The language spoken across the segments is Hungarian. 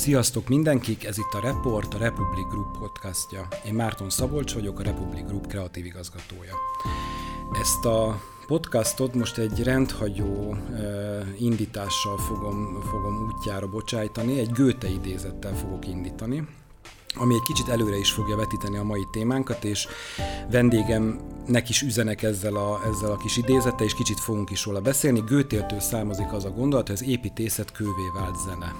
Sziasztok mindenkik, ez itt a Report, a Republic Group podcastja. Én Márton Szabolcs vagyok, a Republic Group kreatív igazgatója. Ezt a podcastot most egy rendhagyó indítással fogom, fogom útjára bocsájtani, egy Göte idézettel fogok indítani, ami egy kicsit előre is fogja vetíteni a mai témánkat, és vendégemnek is üzenek ezzel a, ezzel a kis idézettel, és kicsit fogunk is róla beszélni. Götéltől származik az a gondolat, hogy az építészet kővé vált zene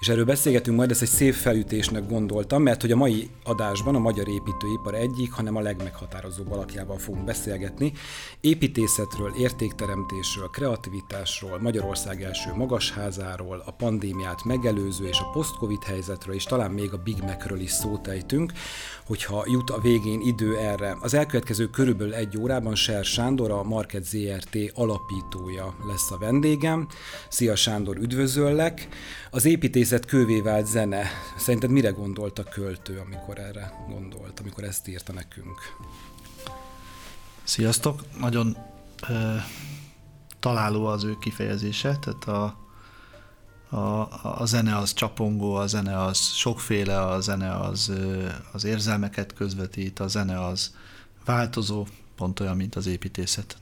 és erről beszélgetünk majd, ezt egy szép felütésnek gondoltam, mert hogy a mai adásban a magyar építőipar egyik, hanem a legmeghatározóbb alakjával fogunk beszélgetni. Építészetről, értékteremtésről, kreativitásról, Magyarország első magasházáról, a pandémiát megelőző és a post-covid helyzetről, és talán még a Big Mac-ről is szót ejtünk, hogyha jut a végén idő erre. Az elkövetkező körülbelül egy órában Ser Sándor, a Market ZRT alapítója lesz a vendégem. Szia Sándor, üdvözöllek! Az építészet kővé vált zene. Szerinted mire gondolt a költő, amikor erre gondolt, amikor ezt írta nekünk? Sziasztok! Nagyon ö, találó az ő kifejezése, tehát a, a, a zene az csapongó, a zene az sokféle, a zene az, az érzelmeket közvetít, a zene az változó, pont olyan, mint az építészet.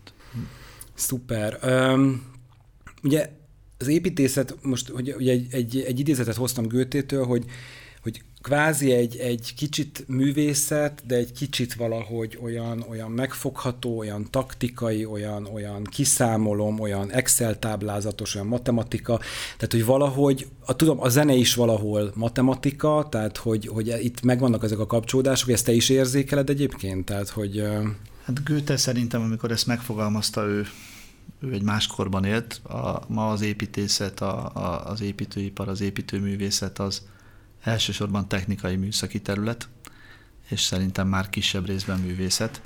Szuper. Um, ugye az építészet, most hogy, ugye egy, egy, egy idézetet hoztam Götétől, hogy, hogy kvázi egy, egy kicsit művészet, de egy kicsit valahogy olyan, olyan megfogható, olyan taktikai, olyan, olyan kiszámolom, olyan Excel táblázatos, olyan matematika, tehát hogy valahogy, a, tudom, a zene is valahol matematika, tehát hogy, hogy itt megvannak ezek a kapcsolódások, ezt te is érzékeled egyébként? Tehát, hogy... Hát Goethe szerintem, amikor ezt megfogalmazta, ő ő egy más korban élt. A, ma az építészet, a, a, az építőipar, az építőművészet az elsősorban technikai műszaki terület, és szerintem már kisebb részben művészet.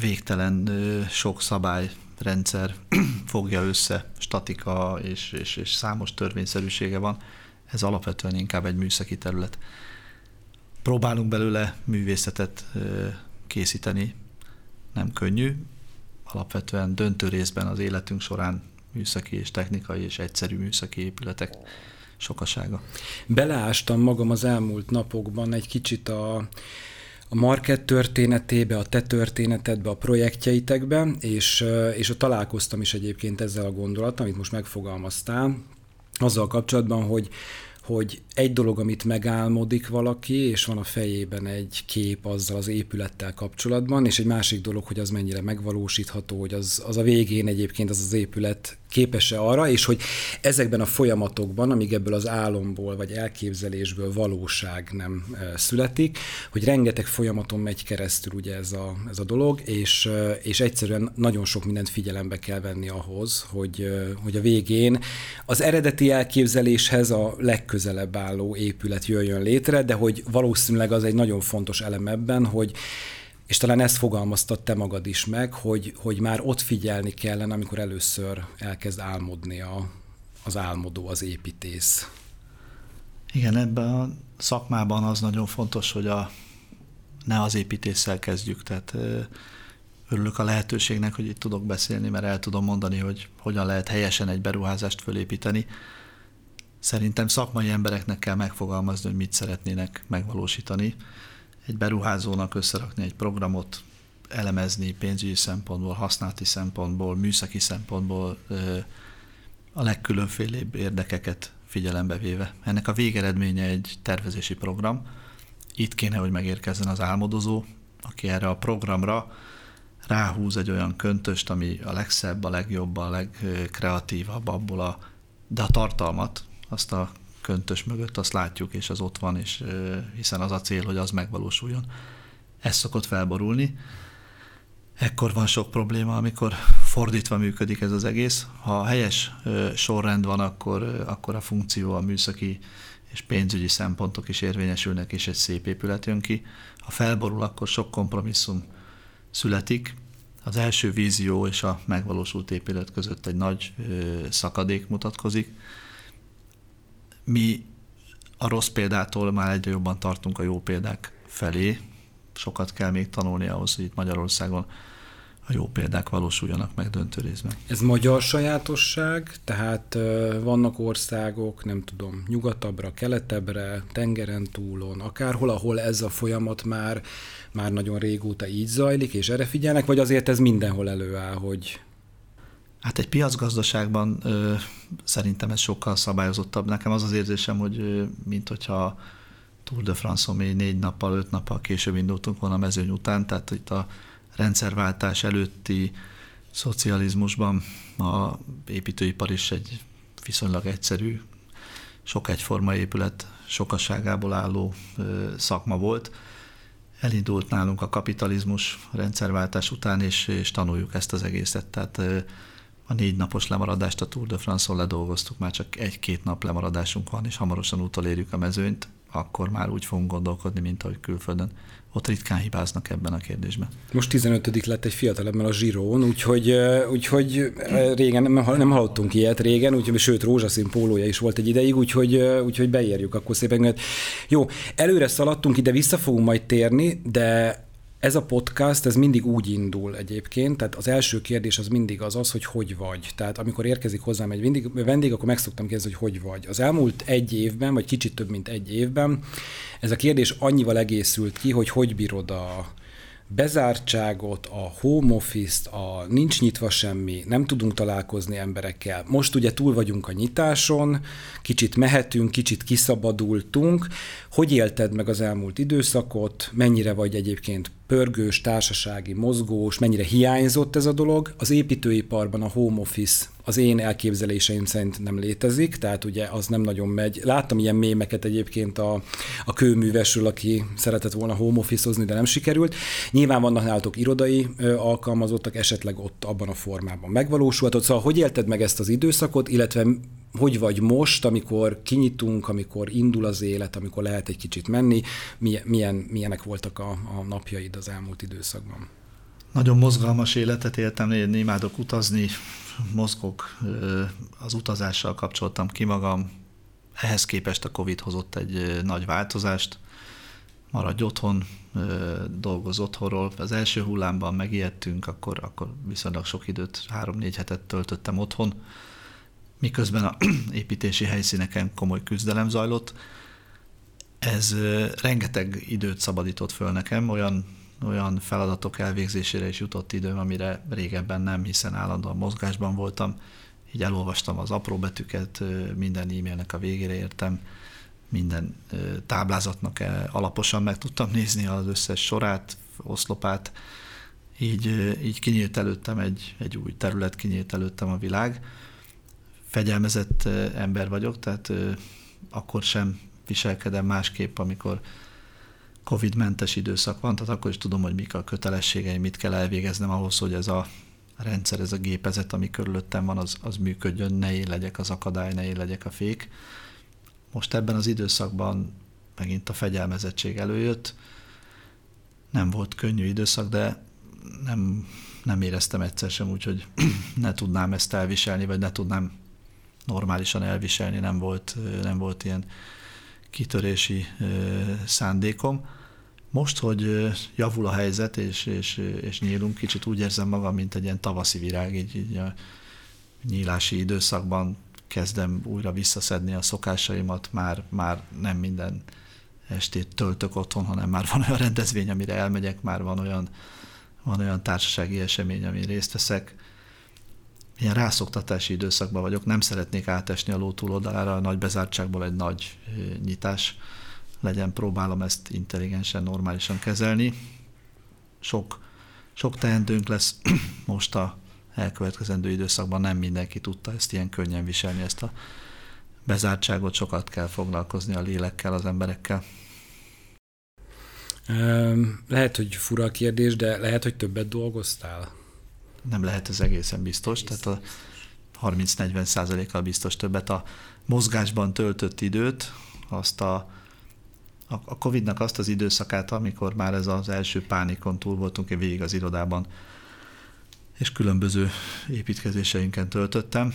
Végtelen sok szabályrendszer fogja össze, statika és, és, és számos törvényszerűsége van. Ez alapvetően inkább egy műszaki terület. Próbálunk belőle művészetet készíteni, nem könnyű, alapvetően döntő részben az életünk során műszaki és technikai és egyszerű műszaki épületek sokasága. Beleástam magam az elmúlt napokban egy kicsit a, a market történetébe, a te történetedbe, a projektjeitekbe, és, és találkoztam is egyébként ezzel a gondolattal, amit most megfogalmaztál, azzal kapcsolatban, hogy, hogy egy dolog, amit megálmodik valaki, és van a fejében egy kép azzal az épülettel kapcsolatban, és egy másik dolog, hogy az mennyire megvalósítható, hogy az, az a végén egyébként az az épület képes-e arra, és hogy ezekben a folyamatokban, amíg ebből az álomból vagy elképzelésből valóság nem születik, hogy rengeteg folyamaton megy keresztül ugye ez a, ez a dolog, és, és egyszerűen nagyon sok mindent figyelembe kell venni ahhoz, hogy, hogy a végén az eredeti elképzeléshez a legközelebb álló épület jöjjön létre, de hogy valószínűleg az egy nagyon fontos elem ebben, hogy és talán ezt fogalmaztad te magad is meg, hogy, hogy már ott figyelni kellene, amikor először elkezd álmodni a, az álmodó, az építész. Igen, ebben a szakmában az nagyon fontos, hogy a, ne az építéssel kezdjük, tehát örülök a lehetőségnek, hogy itt tudok beszélni, mert el tudom mondani, hogy hogyan lehet helyesen egy beruházást fölépíteni. Szerintem szakmai embereknek kell megfogalmazni, hogy mit szeretnének megvalósítani egy beruházónak összerakni egy programot, elemezni pénzügyi szempontból, használati szempontból, műszaki szempontból a legkülönfélébb érdekeket figyelembe véve. Ennek a végeredménye egy tervezési program. Itt kéne, hogy megérkezzen az álmodozó, aki erre a programra ráhúz egy olyan köntöst, ami a legszebb, a legjobb, a legkreatívabb abból a, de a tartalmat, azt a köntös mögött, azt látjuk, és az ott van, és hiszen az a cél, hogy az megvalósuljon. Ez szokott felborulni. Ekkor van sok probléma, amikor fordítva működik ez az egész. Ha helyes sorrend van, akkor, akkor a funkció, a műszaki és pénzügyi szempontok is érvényesülnek, és egy szép épület jön ki. Ha felborul, akkor sok kompromisszum születik. Az első vízió és a megvalósult épület között egy nagy szakadék mutatkozik mi a rossz példától már egyre jobban tartunk a jó példák felé. Sokat kell még tanulni ahhoz, hogy itt Magyarországon a jó példák valósuljanak meg döntő részben. Ez magyar sajátosság, tehát vannak országok, nem tudom, nyugatabbra, keletebbre, tengeren túlon, akárhol, ahol ez a folyamat már, már nagyon régóta így zajlik, és erre figyelnek, vagy azért ez mindenhol előáll, hogy Hát egy piacgazdaságban ö, szerintem ez sokkal szabályozottabb. Nekem az az érzésem, hogy ö, mint hogyha Tour de France-on még négy nappal, öt nappal később indultunk volna a mezőny után, tehát itt a rendszerváltás előtti szocializmusban a építőipar is egy viszonylag egyszerű, sok egyforma épület sokaságából álló szakma volt. Elindult nálunk a kapitalizmus rendszerváltás után, és, és tanuljuk ezt az egészet. Tehát a négy napos lemaradást a Tour de France-on ledolgoztuk, már csak egy-két nap lemaradásunk van, és hamarosan utolérjük a mezőnyt, akkor már úgy fogunk gondolkodni, mint ahogy külföldön ott ritkán hibáznak ebben a kérdésben. Most 15 lett egy fiatalemmel a Zsirón, úgyhogy, úgyhogy régen nem, nem hallottunk ilyet régen, úgyhogy sőt rózsaszín pólója is volt egy ideig, úgyhogy, úgyhogy beérjük akkor szépen. Jó, előre szaladtunk, ide vissza fogunk majd térni, de ez a podcast, ez mindig úgy indul egyébként, tehát az első kérdés az mindig az az, hogy hogy vagy. Tehát amikor érkezik hozzám egy vendég, vendég akkor meg szoktam kérdezni, hogy hogy vagy. Az elmúlt egy évben, vagy kicsit több, mint egy évben, ez a kérdés annyival egészült ki, hogy hogy bírod a, bezártságot, a home office-t, a nincs nyitva semmi, nem tudunk találkozni emberekkel. Most ugye túl vagyunk a nyitáson, kicsit mehetünk, kicsit kiszabadultunk. Hogy élted meg az elmúlt időszakot? Mennyire vagy egyébként pörgős, társasági, mozgós, mennyire hiányzott ez a dolog? Az építőiparban a home office az én elképzeléseim szerint nem létezik, tehát ugye az nem nagyon megy. Láttam ilyen mémeket egyébként a, a kőművesről, aki szeretett volna home office de nem sikerült. Nyilván vannak nálatok irodai ö, alkalmazottak, esetleg ott abban a formában megvalósulhatott. Szóval hogy élted meg ezt az időszakot, illetve hogy vagy most, amikor kinyitunk, amikor indul az élet, amikor lehet egy kicsit menni, milyen, milyenek voltak a, a napjaid az elmúlt időszakban? Nagyon mozgalmas életet éltem, én imádok utazni, mozgok, az utazással kapcsoltam ki magam, ehhez képest a Covid hozott egy nagy változást, maradj otthon, dolgoz otthonról. Az első hullámban megijedtünk, akkor, akkor viszonylag sok időt, három-négy hetet töltöttem otthon, miközben a építési helyszíneken komoly küzdelem zajlott. Ez rengeteg időt szabadított föl nekem, olyan olyan feladatok elvégzésére is jutott időm, amire régebben nem, hiszen állandóan mozgásban voltam. Így elolvastam az apró betűket, minden e-mailnek a végére értem, minden táblázatnak alaposan meg tudtam nézni az összes sorát, oszlopát, így, így kinyílt előttem egy, egy új terület, kinyílt előttem a világ. Fegyelmezett ember vagyok, tehát akkor sem viselkedem másképp, amikor Covid-mentes időszak van, tehát akkor is tudom, hogy mik a kötelességeim, mit kell elvégeznem ahhoz, hogy ez a rendszer, ez a gépezet, ami körülöttem van, az, az működjön, ne én legyek az akadály, ne én legyek a fék. Most ebben az időszakban megint a fegyelmezettség előjött. Nem volt könnyű időszak, de nem, nem éreztem egyszer sem úgy, hogy ne tudnám ezt elviselni, vagy ne tudnám normálisan elviselni, nem volt, nem volt ilyen kitörési szándékom. Most, hogy javul a helyzet, és, és, és nyílunk, kicsit úgy érzem magam, mint egy ilyen tavaszi virág, így, így a nyílási időszakban kezdem újra visszaszedni a szokásaimat, már, már nem minden estét töltök otthon, hanem már van olyan rendezvény, amire elmegyek, már van olyan, van olyan társasági esemény, amin részt veszek, ilyen rászoktatási időszakban vagyok, nem szeretnék átesni a ló túloldalára, a nagy bezártságból egy nagy nyitás legyen, próbálom ezt intelligensen, normálisan kezelni. Sok, sok teendőnk lesz most a elkövetkezendő időszakban, nem mindenki tudta ezt ilyen könnyen viselni, ezt a bezártságot, sokat kell foglalkozni a lélekkel, az emberekkel. Lehet, hogy fura a kérdés, de lehet, hogy többet dolgoztál? Nem lehet ez egészen biztos, tehát a 30-40 százalékkal biztos többet a mozgásban töltött időt, azt a, a Covid-nak azt az időszakát, amikor már ez az első pánikon túl voltunk, én végig az irodában, és különböző építkezéseinken töltöttem.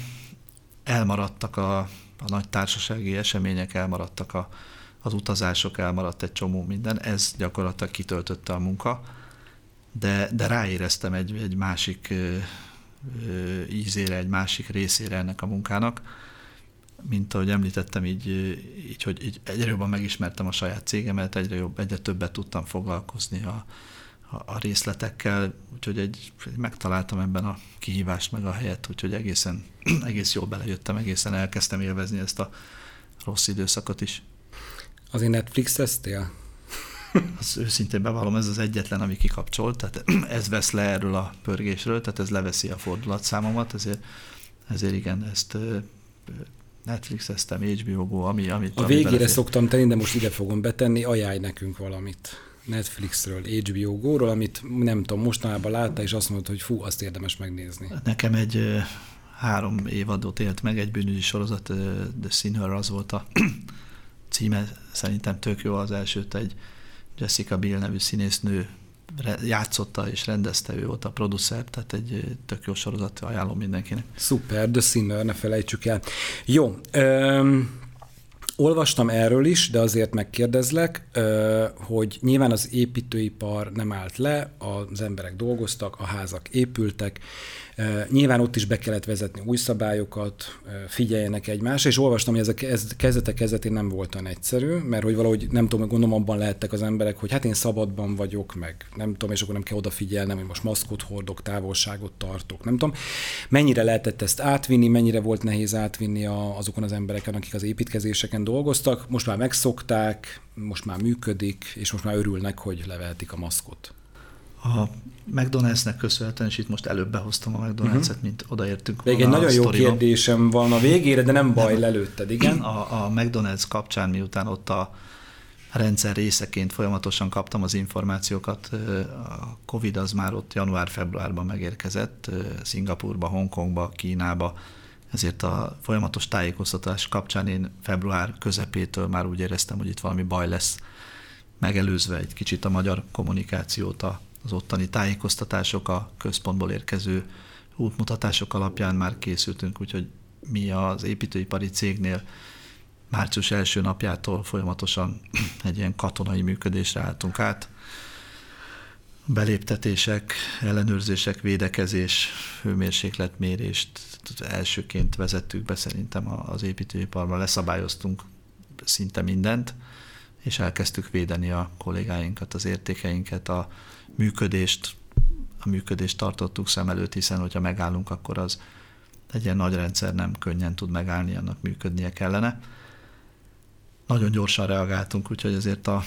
Elmaradtak a, a nagy társasági események, elmaradtak a, az utazások, elmaradt egy csomó minden, ez gyakorlatilag kitöltötte a munka de, de ráéreztem egy, egy másik ízére, egy másik részére ennek a munkának, mint ahogy említettem, így, így hogy így egyre jobban megismertem a saját cégemet, egyre, jobb, egyre többet tudtam foglalkozni a, a, a részletekkel, úgyhogy egy, megtaláltam ebben a kihívást meg a helyet, úgyhogy egészen, egész jól belejöttem, egészen elkezdtem élvezni ezt a rossz időszakot is. Azért Netflix-eztél? Az őszintén bevallom, ez az egyetlen, ami kikapcsolt, tehát ez vesz le erről a pörgésről, tehát ez leveszi a fordulatszámomat, ezért, ezért igen, ezt Netflix-eztem, HBO Go, ami, amit... A végére belefér. szoktam tenni, de most ide fogom betenni, ajánlj nekünk valamit. Netflixről, HBO Go-ról, amit nem tudom, mostanában látta, és azt mondta, hogy fú, azt érdemes megnézni. Nekem egy három évadot élt meg, egy bűnügyi sorozat, The Sinner az volt a címe, szerintem tök jó az elsőt, egy Jessica Biel nevű színésznő játszotta és rendezte, ő volt a producer, tehát egy tök jó sorozat, ajánlom mindenkinek. Szuper, The Sinner, ne felejtsük el. Jó, um, olvastam erről is, de azért megkérdezlek, hogy nyilván az építőipar nem állt le, az emberek dolgoztak, a házak épültek, Nyilván ott is be kellett vezetni új szabályokat, figyeljenek egymásra, és olvastam, hogy ez a kezdetek kezdetén nem volt olyan egyszerű, mert hogy valahogy nem tudom, gondolom abban lehettek az emberek, hogy hát én szabadban vagyok, meg nem tudom, és akkor nem kell odafigyelnem, hogy most maszkot hordok, távolságot tartok, nem tudom. Mennyire lehetett ezt átvinni, mennyire volt nehéz átvinni a, azokon az embereken, akik az építkezéseken dolgoztak, most már megszokták, most már működik, és most már örülnek, hogy levehetik a maszkot a McDonald'snek köszönhetően, és itt most előbb behoztam a McDonald's-et, uh-huh. mint odaértünk Még egy nagyon jó kérdésem van a végére, de nem baj, nem. lelőtted, igen. A, a McDonald's kapcsán, miután ott a rendszer részeként folyamatosan kaptam az információkat, a Covid az már ott január-februárban megérkezett, Szingapurba, Hongkongba, Kínába, ezért a folyamatos tájékoztatás kapcsán én február közepétől már úgy éreztem, hogy itt valami baj lesz, megelőzve egy kicsit a magyar kommunikációt a az ottani tájékoztatások, a központból érkező útmutatások alapján már készültünk, úgyhogy mi az építőipari cégnél március első napjától folyamatosan egy ilyen katonai működésre álltunk át. Beléptetések, ellenőrzések, védekezés, hőmérsékletmérést elsőként vezettük be szerintem az építőiparban, leszabályoztunk szinte mindent, és elkezdtük védeni a kollégáinkat, az értékeinket, a működést, a működést tartottuk szem előtt, hiszen hogyha megállunk, akkor az egy ilyen nagy rendszer nem könnyen tud megállni, annak működnie kellene. Nagyon gyorsan reagáltunk, úgyhogy ezért a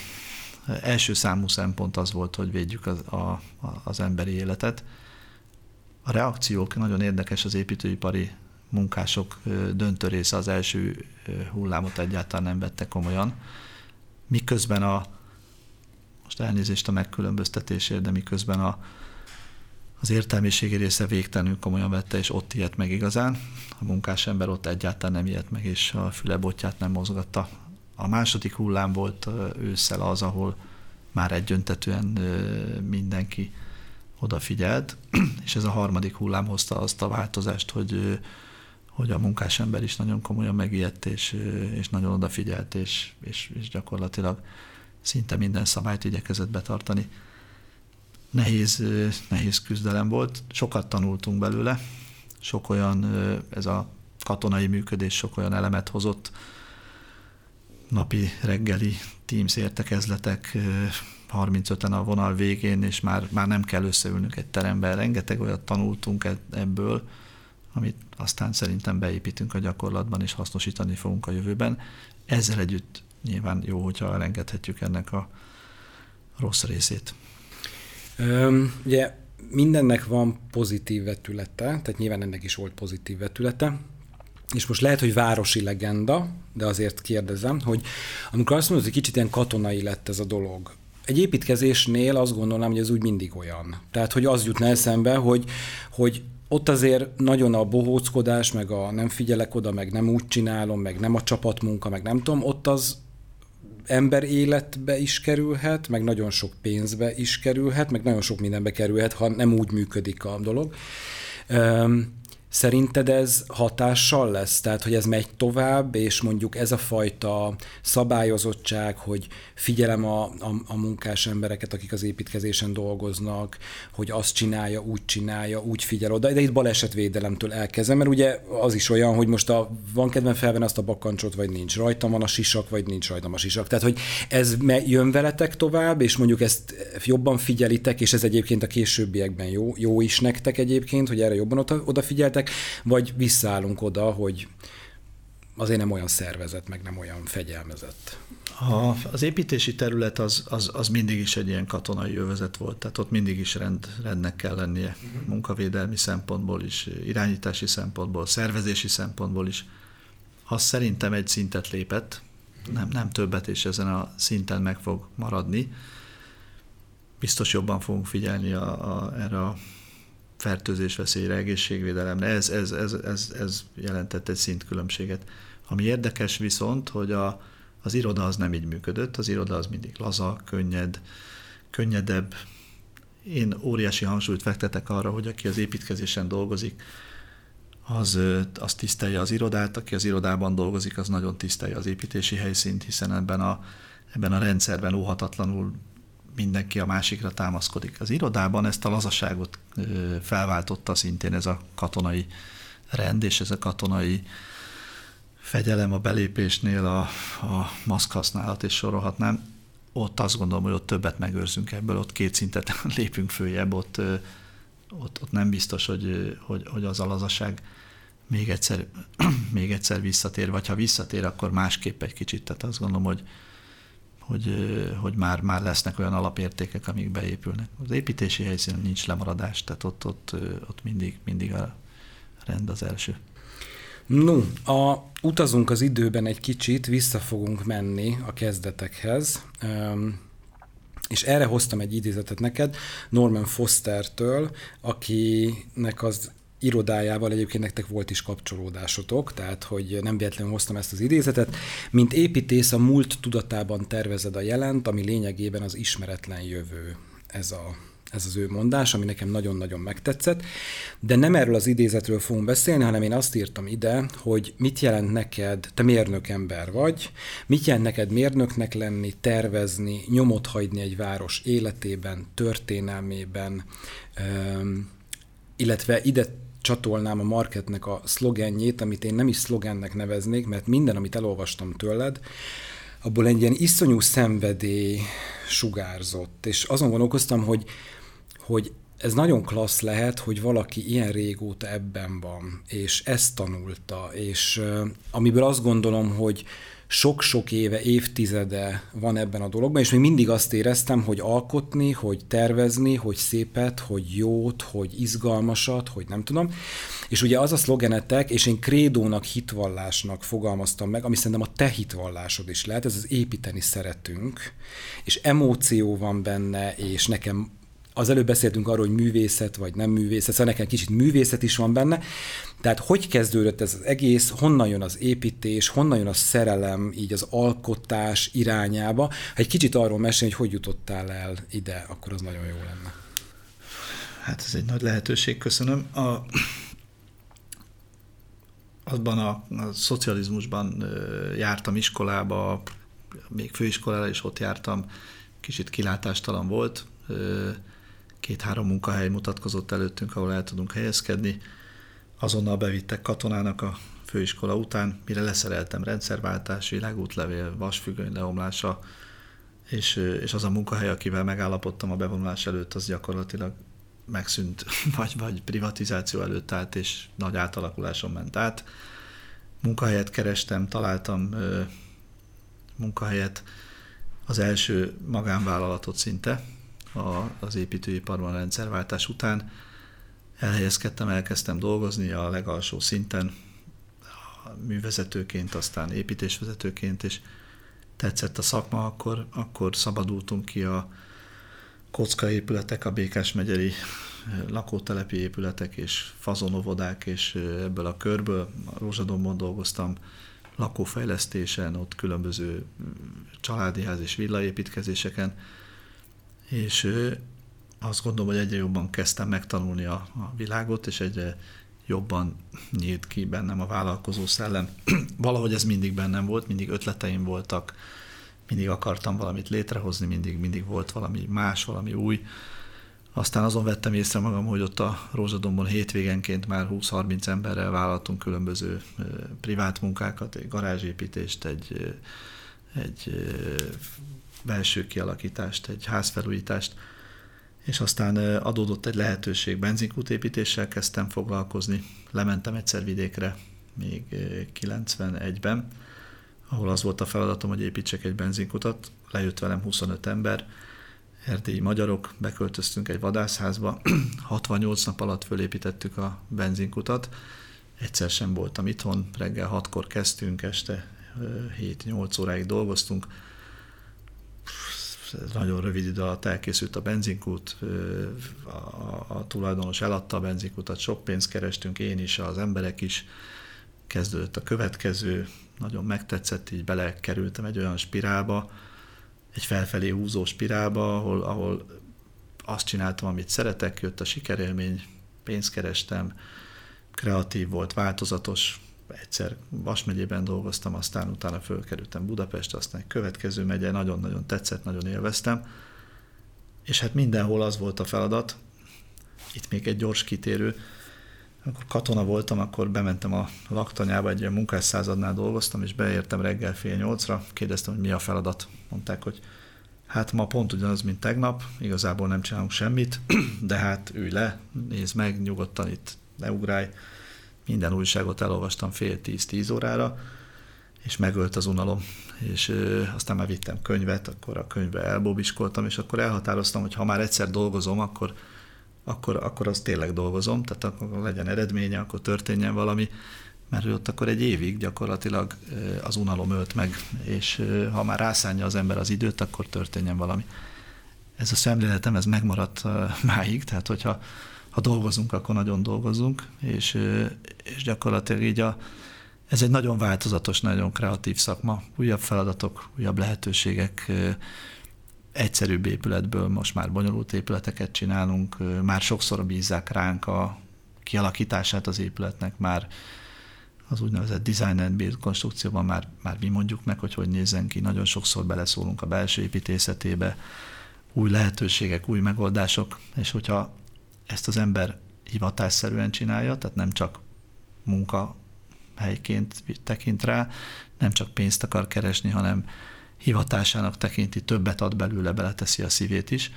első számú szempont az volt, hogy védjük az, a, az emberi életet. A reakciók nagyon érdekes az építőipari munkások döntő része az első hullámot egyáltalán nem vette komolyan, miközben a most elnézést a megkülönböztetésért, de miközben a, az értelmiségi része végtelenül komolyan vette, és ott ilyet meg igazán. A munkás ember ott egyáltalán nem ilyet meg, és a fülebotját nem mozgatta. A második hullám volt ősszel az, ahol már egyöntetően mindenki odafigyelt, és ez a harmadik hullám hozta azt a változást, hogy, hogy a munkás ember is nagyon komolyan megijedt, és, és nagyon odafigyelt, és, és, és gyakorlatilag szinte minden szabályt igyekezett betartani. Nehéz, nehéz küzdelem volt, sokat tanultunk belőle, sok olyan, ez a katonai működés sok olyan elemet hozott, napi reggeli Teams értekezletek, 35-en a vonal végén, és már, már nem kell összeülnünk egy teremben. Rengeteg olyat tanultunk e-, ebből, amit aztán szerintem beépítünk a gyakorlatban, és hasznosítani fogunk a jövőben. Ezzel együtt nyilván jó, hogyha elengedhetjük ennek a rossz részét. Üm, ugye mindennek van pozitív vetülete, tehát nyilván ennek is volt pozitív vetülete, és most lehet, hogy városi legenda, de azért kérdezem, hogy amikor azt mondod, hogy kicsit ilyen katonai lett ez a dolog, egy építkezésnél azt gondolnám, hogy ez úgy mindig olyan. Tehát, hogy az jutna eszembe, hogy, hogy ott azért nagyon a bohóckodás, meg a nem figyelek oda, meg nem úgy csinálom, meg nem a csapatmunka, meg nem tudom, ott az ember életbe is kerülhet, meg nagyon sok pénzbe is kerülhet, meg nagyon sok mindenbe kerülhet, ha nem úgy működik a dolog. Szerinted ez hatással lesz? Tehát, hogy ez megy tovább, és mondjuk ez a fajta szabályozottság, hogy figyelem a, a, a munkás embereket, akik az építkezésen dolgoznak, hogy azt csinálja, úgy csinálja, úgy figyel oda. De itt balesetvédelemtől elkezdem, mert ugye az is olyan, hogy most a, van kedven felvenni azt a bakkancsot, vagy nincs. Rajtam van a sisak, vagy nincs rajtam a sisak. Tehát, hogy ez jön veletek tovább, és mondjuk ezt jobban figyelitek, és ez egyébként a későbbiekben jó, jó is nektek egyébként, hogy erre jobban oda, odafigyeltek, emberek, vagy visszaállunk oda, hogy azért nem olyan szervezet, meg nem olyan fegyelmezett. A, az építési terület az, az, az mindig is egy ilyen katonai övezet volt, tehát ott mindig is rend, rendnek kell lennie uh-huh. munkavédelmi szempontból is, irányítási szempontból, szervezési szempontból is. Az szerintem egy szintet lépett, uh-huh. nem, nem többet, és ezen a szinten meg fog maradni. Biztos jobban fogunk figyelni a, a, erre a fertőzés veszélyre, egészségvédelemre, ez, ez, ez, ez, ez jelentett egy szintkülönbséget. Ami érdekes viszont, hogy a, az iroda az nem így működött, az iroda az mindig laza, könnyed, könnyedebb. Én óriási hangsúlyt fektetek arra, hogy aki az építkezésen dolgozik, az, az tisztelje az irodát, aki az irodában dolgozik, az nagyon tisztelje az építési helyszínt, hiszen ebben a, ebben a rendszerben óhatatlanul mindenki a másikra támaszkodik. Az irodában ezt a lazaságot felváltotta szintén ez a katonai rend és ez a katonai fegyelem a belépésnél, a, a maszk használat és sorolhatnám. Ott azt gondolom, hogy ott többet megőrzünk ebből, ott két szintet lépünk följebb, ott, ott, ott nem biztos, hogy, hogy, hogy az a lazaság még egyszer, még egyszer visszatér, vagy ha visszatér, akkor másképp egy kicsit. Tehát azt gondolom, hogy, hogy, hogy már, már lesznek olyan alapértékek, amik beépülnek. Az építési helyszínen nincs lemaradás, tehát ott, ott, ott mindig, mindig a rend az első. No, a, utazunk az időben egy kicsit, vissza fogunk menni a kezdetekhez, és erre hoztam egy idézetet neked, Norman Fostertől, akinek az irodájával egyébként nektek volt is kapcsolódásotok, tehát hogy nem véletlenül hoztam ezt az idézetet. Mint építész a múlt tudatában tervezed a jelent, ami lényegében az ismeretlen jövő. Ez a ez az ő mondás, ami nekem nagyon-nagyon megtetszett. De nem erről az idézetről fogunk beszélni, hanem én azt írtam ide, hogy mit jelent neked, te mérnök ember vagy, mit jelent neked mérnöknek lenni, tervezni, nyomot hagyni egy város életében, történelmében, illetve ide csatolnám a marketnek a szlogenjét, amit én nem is szlogennek neveznék, mert minden, amit elolvastam tőled, abból egy ilyen iszonyú szenvedély sugárzott, és azon gondolkoztam, hogy, hogy ez nagyon klassz lehet, hogy valaki ilyen régóta ebben van, és ezt tanulta, és amiből azt gondolom, hogy sok-sok éve, évtizede van ebben a dologban, és még mindig azt éreztem, hogy alkotni, hogy tervezni, hogy szépet, hogy jót, hogy izgalmasat, hogy nem tudom. És ugye az a szlogenetek, és én krédónak, hitvallásnak fogalmaztam meg, ami szerintem a te hitvallásod is lehet, ez az építeni szeretünk, és emóció van benne, és nekem az előbb beszéltünk arról, hogy művészet vagy nem művészet, szóval nekem kicsit művészet is van benne. Tehát hogy kezdődött ez az egész, honnan jön az építés, honnan jön a szerelem így az alkotás irányába. Ha egy kicsit arról mesélni, hogy hogy jutottál el ide, akkor az nagyon jó lenne. Hát ez egy nagy lehetőség, köszönöm. A, azban a, a szocializmusban jártam iskolába, még főiskolára is ott jártam, kicsit kilátástalan volt, két-három munkahely mutatkozott előttünk, ahol el tudunk helyezkedni. Azonnal bevittek katonának a főiskola után, mire leszereltem rendszerváltás, világútlevél, vasfüggöny leomlása, és, és az a munkahely, akivel megállapodtam a bevonulás előtt, az gyakorlatilag megszűnt, vagy, vagy privatizáció előtt állt, és nagy átalakuláson ment át. Munkahelyet kerestem, találtam ö, munkahelyet, az első magánvállalatot szinte, a, az építőiparban a rendszerváltás után. Elhelyezkedtem, elkezdtem dolgozni a legalsó szinten, a művezetőként, aztán építésvezetőként, és tetszett a szakma, akkor, akkor szabadultunk ki a kocka épületek, a Békás megyeri eh, lakótelepi épületek és fazonovodák, és eh, ebből a körből, a Rózsadombon dolgoztam, lakófejlesztésen, ott különböző mm, családi ház és villaépítkezéseken, és azt gondolom, hogy egyre jobban kezdtem megtanulni a, a világot, és egyre jobban nyílt ki bennem a vállalkozó szellem. Valahogy ez mindig bennem volt, mindig ötleteim voltak, mindig akartam valamit létrehozni, mindig, mindig volt valami más, valami új. Aztán azon vettem észre magam, hogy ott a Rózsadombon hétvégenként már 20-30 emberrel vállaltunk különböző privát munkákat, egy garázsépítést, egy, egy belső kialakítást, egy házfelújítást, és aztán adódott egy lehetőség, benzinkútépítéssel kezdtem foglalkozni, lementem egyszer vidékre, még 91-ben, ahol az volt a feladatom, hogy építsek egy benzinkutat, lejött velem 25 ember, erdélyi magyarok, beköltöztünk egy vadászházba, 68 nap alatt fölépítettük a benzinkutat, egyszer sem voltam itthon, reggel 6-kor kezdtünk, este 7-8 óráig dolgoztunk, nagyon rövid idő alatt elkészült a benzinkút, a, a tulajdonos eladta a benzinkutat, sok pénzt kerestünk, én is, az emberek is, kezdődött a következő, nagyon megtetszett, így belekerültem egy olyan spirálba, egy felfelé húzó spirálba, ahol, ahol azt csináltam, amit szeretek, jött a sikerélmény, pénzt kerestem, kreatív volt, változatos, egyszer Vas megyében dolgoztam, aztán utána fölkerültem Budapest, aztán következő megye, nagyon-nagyon tetszett, nagyon élveztem, és hát mindenhol az volt a feladat, itt még egy gyors kitérő, akkor katona voltam, akkor bementem a laktanyába, egy ilyen munkásszázadnál dolgoztam, és beértem reggel fél nyolcra, kérdeztem, hogy mi a feladat. Mondták, hogy hát ma pont ugyanaz, mint tegnap, igazából nem csinálunk semmit, de hát ülj le, nézd meg, nyugodtan itt ne ugrálj. Minden újságot elolvastam fél tíz-tíz órára, és megölt az unalom. És ö, aztán már vittem könyvet, akkor a könyvbe elbobiskoltam, és akkor elhatároztam, hogy ha már egyszer dolgozom, akkor akkor, akkor az tényleg dolgozom, tehát akkor legyen eredménye, akkor történjen valami, mert ott akkor egy évig gyakorlatilag az unalom ölt meg, és ha már rászánja az ember az időt, akkor történjen valami. Ez a szemléletem, ez megmaradt máig, tehát hogyha ha dolgozunk, akkor nagyon dolgozunk, és, és gyakorlatilag így a, ez egy nagyon változatos, nagyon kreatív szakma, újabb feladatok, újabb lehetőségek, egyszerűbb épületből most már bonyolult épületeket csinálunk, már sokszor bízzák ránk a kialakítását az épületnek, már az úgynevezett design and build konstrukcióban már, már mi mondjuk meg, hogy hogy nézzen ki, nagyon sokszor beleszólunk a belső építészetébe, új lehetőségek, új megoldások, és hogyha ezt az ember hivatásszerűen csinálja, tehát nem csak munkahelyként tekint rá, nem csak pénzt akar keresni, hanem hivatásának tekinti, többet ad belőle, beleteszi a szívét is,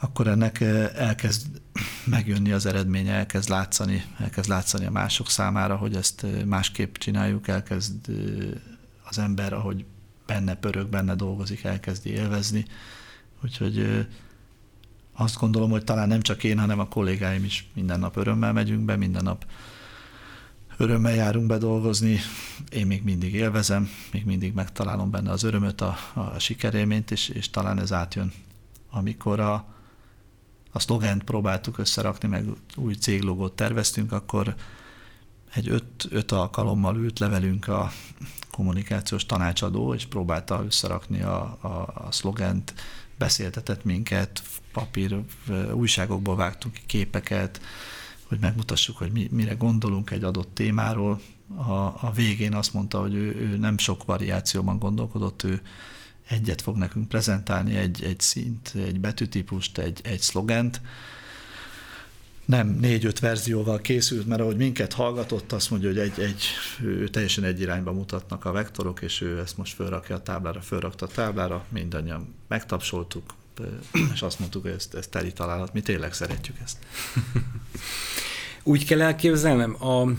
akkor ennek eh, elkezd megjönni az eredménye, elkezd látszani, elkezd látszani a mások számára, hogy ezt eh, másképp csináljuk, elkezd eh, az ember, ahogy benne pörög, benne dolgozik, elkezdi élvezni. Úgyhogy azt gondolom, hogy talán nem csak én, hanem a kollégáim is minden nap örömmel megyünk be, minden nap örömmel járunk be dolgozni, én még mindig élvezem, még mindig megtalálom benne az örömöt, a, a sikerélményt, és, és talán ez átjön. Amikor a, a szlogent próbáltuk összerakni, meg új céglogót terveztünk, akkor egy öt, öt alkalommal ült levelünk a kommunikációs tanácsadó, és próbálta összerakni a, a, a szlogent, beszéltetett minket, papír, újságokból vágtunk ki képeket, hogy megmutassuk, hogy mi, mire gondolunk egy adott témáról. A, a végén azt mondta, hogy ő, ő nem sok variációban gondolkodott, ő egyet fog nekünk prezentálni, egy, egy szint, egy betűtípust, egy, egy szlogent. Nem négy-öt verzióval készült, mert ahogy minket hallgatott, azt mondja, hogy egy, egy, ő teljesen egy irányba mutatnak a vektorok, és ő ezt most fölrakja a táblára, fölrakta a táblára, mindannyian megtapsoltuk, és azt mondtuk, hogy ezt, ezt teli találat, mi tényleg szeretjük ezt. Úgy kell elképzelnem, a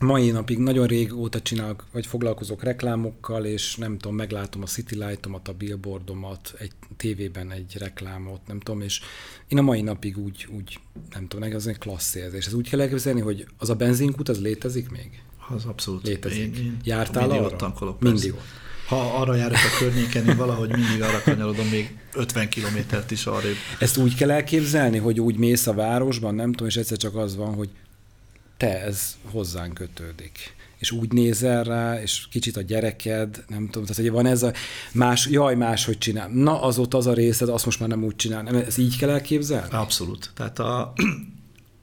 mai napig nagyon régóta csinálok, vagy foglalkozok reklámokkal, és nem tudom, meglátom a City Light-omat, a billboardomat, egy tévében egy reklámot, nem tudom, és én a mai napig úgy, úgy nem tudom, ez egy klassz érzés. Ez úgy kell elképzelni, hogy az a benzinkút, az létezik még? Az abszolút. Létezik. Én, én Jártál mindig arra? Ott tankolok, mindig ott ha arra járok a környéken, én valahogy mindig arra kanyarodom, még 50 kilométert is arra. Ezt úgy kell elképzelni, hogy úgy mész a városban, nem tudom, és egyszer csak az van, hogy te ez hozzánk kötődik és úgy nézel rá, és kicsit a gyereked, nem tudom, tehát hogy van ez a más, jaj, más, hogy csinál. Na, az ott az a részed, azt most már nem úgy csinál. Ez így kell elképzelni? Abszolút. Tehát a,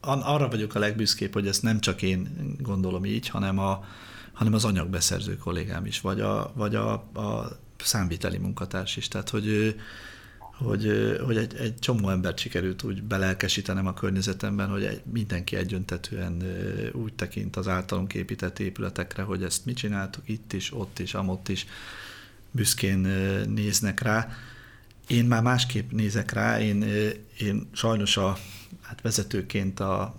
arra vagyok a legbüszkébb, hogy ezt nem csak én gondolom így, hanem, a, hanem az anyagbeszerző kollégám is, vagy a, vagy a, a számviteli munkatárs is. Tehát, hogy hogy, hogy egy, egy csomó embert sikerült úgy belelkesítenem a környezetemben, hogy egy, mindenki egyöntetően úgy tekint az általunk épített épületekre, hogy ezt mi csináltuk itt is, ott is, amott is, büszkén néznek rá. Én már másképp nézek rá, én, én sajnos a hát vezetőként a,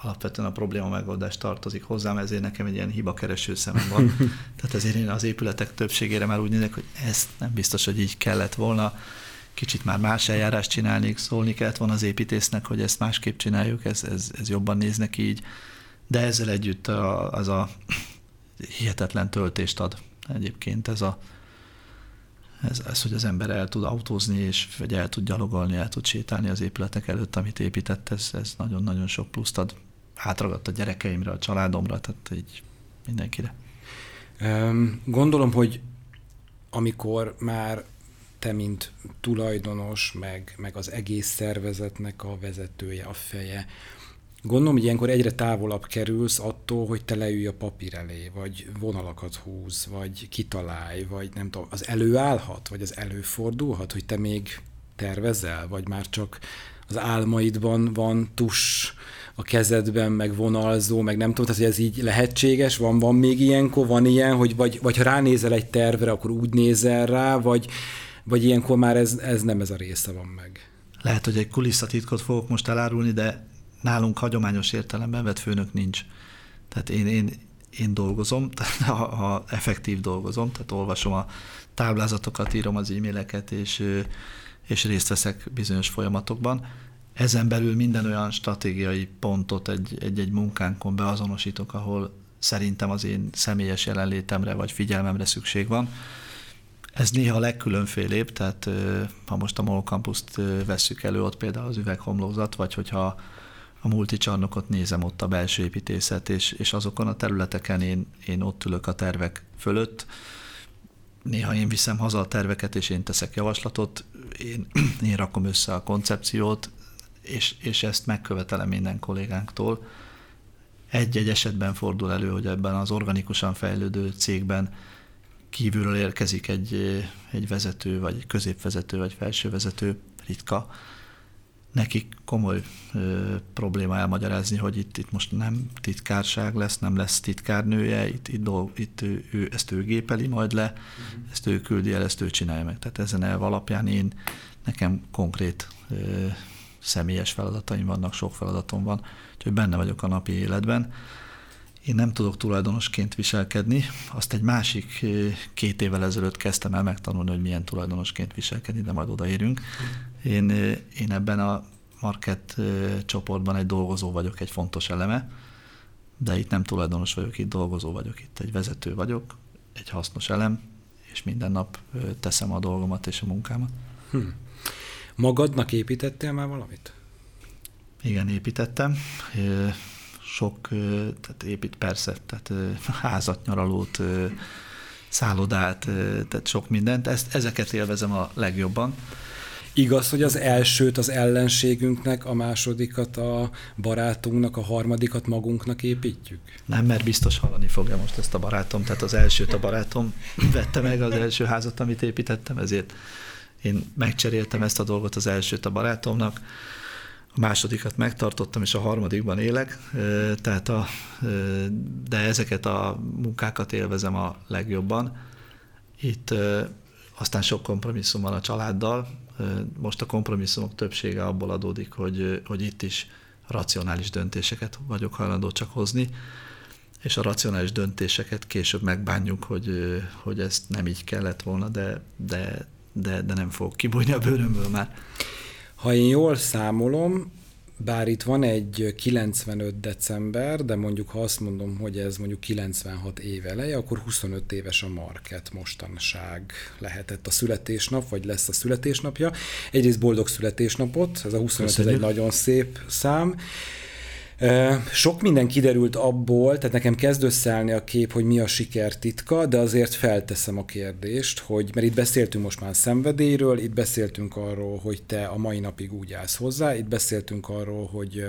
alapvetően a probléma megoldás tartozik hozzám, ezért nekem egy ilyen hibakereső szemem van. Tehát ezért én az épületek többségére már úgy nézek, hogy ezt nem biztos, hogy így kellett volna kicsit már más eljárást csinálnék, szólni kellett volna az építésznek, hogy ezt másképp csináljuk, ez, ez, ez jobban néznek így, de ezzel együtt a, az a hihetetlen töltést ad egyébként ez a ez, ez, hogy az ember el tud autózni, és vagy el tud gyalogolni, el tud sétálni az épületek előtt, amit épített, ez, ez nagyon-nagyon sok pluszt ad. Átragadt a gyerekeimre, a családomra, tehát így mindenkire. Gondolom, hogy amikor már te, mint tulajdonos, meg, meg az egész szervezetnek a vezetője, a feje. Gondolom, hogy ilyenkor egyre távolabb kerülsz attól, hogy te leülj a papír elé, vagy vonalakat húz, vagy kitalálj, vagy nem tudom, az előállhat, vagy az előfordulhat, hogy te még tervezel, vagy már csak az álmaidban van tus a kezedben, meg vonalzó, meg nem tudom, tehát hogy ez így lehetséges, van, van még ilyenkor, van ilyen, hogy vagy, vagy ha ránézel egy tervre, akkor úgy nézel rá, vagy, vagy ilyenkor már ez, ez nem ez a része van meg? Lehet, hogy egy kulisszatitkot fogok most elárulni, de nálunk hagyományos értelemben vett főnök nincs. Tehát én, én, én dolgozom, ha, ha effektív dolgozom, tehát olvasom a táblázatokat, írom az e-maileket, és, és részt veszek bizonyos folyamatokban. Ezen belül minden olyan stratégiai pontot egy-egy munkánkon beazonosítok, ahol szerintem az én személyes jelenlétemre vagy figyelmemre szükség van ez néha a legkülönfélébb, tehát ha most a MOL Campus-t vesszük elő, ott például az üveghomlózat, vagy hogyha a multicsarnokot nézem ott a belső építészet, és, és azokon a területeken én, én ott ülök a tervek fölött, néha én viszem haza a terveket, és én teszek javaslatot, én, én rakom össze a koncepciót, és, és ezt megkövetelem minden kollégánktól. Egy-egy esetben fordul elő, hogy ebben az organikusan fejlődő cégben kívülről érkezik egy, egy vezető, vagy egy középvezető, vagy felsővezető, ritka, nekik komoly ö, probléma elmagyarázni, hogy itt, itt most nem titkárság lesz, nem lesz titkárnője, itt, itt, dolg, itt ő, ő, ezt ő gépeli majd le, uh-huh. ezt ő küldi el, ezt ő csinálja meg. Tehát ezen elv alapján én, nekem konkrét ö, személyes feladataim vannak, sok feladatom van, úgyhogy benne vagyok a napi életben. Én nem tudok tulajdonosként viselkedni. Azt egy másik két évvel ezelőtt kezdtem el megtanulni, hogy milyen tulajdonosként viselkedni, de majd odaérünk. Én, én ebben a market csoportban egy dolgozó vagyok, egy fontos eleme, de itt nem tulajdonos vagyok, itt dolgozó vagyok, itt egy vezető vagyok, egy hasznos elem, és minden nap teszem a dolgomat és a munkámat. Hm. Magadnak építettél már valamit? Igen, építettem sok, tehát épít persze, tehát házat, nyaralót, szállodát, tehát sok mindent. Ezt, ezeket élvezem a legjobban. Igaz, hogy az elsőt az ellenségünknek, a másodikat a barátunknak, a harmadikat magunknak építjük? Nem, mert biztos hallani fogja most ezt a barátom. Tehát az elsőt a barátom vette meg az első házat, amit építettem, ezért én megcseréltem ezt a dolgot az elsőt a barátomnak a másodikat megtartottam, és a harmadikban élek, tehát a, de ezeket a munkákat élvezem a legjobban. Itt aztán sok kompromisszum van a családdal. Most a kompromisszumok többsége abból adódik, hogy, hogy itt is racionális döntéseket vagyok hajlandó csak hozni, és a racionális döntéseket később megbánjuk, hogy, hogy ezt nem így kellett volna, de, de, de, de nem fog kibújni a bőrömből már. Ha én jól számolom, bár itt van egy 95 december, de mondjuk ha azt mondom, hogy ez mondjuk 96 év eleje, akkor 25 éves a market mostanság lehetett a születésnap, vagy lesz a születésnapja. Egyrészt boldog születésnapot, ez a 25 ez egy nagyon szép szám. Sok minden kiderült abból, tehát nekem kezd összeállni a kép, hogy mi a siker titka, de azért felteszem a kérdést, hogy, mert itt beszéltünk most már szenvedélyről, itt beszéltünk arról, hogy te a mai napig úgy állsz hozzá, itt beszéltünk arról, hogy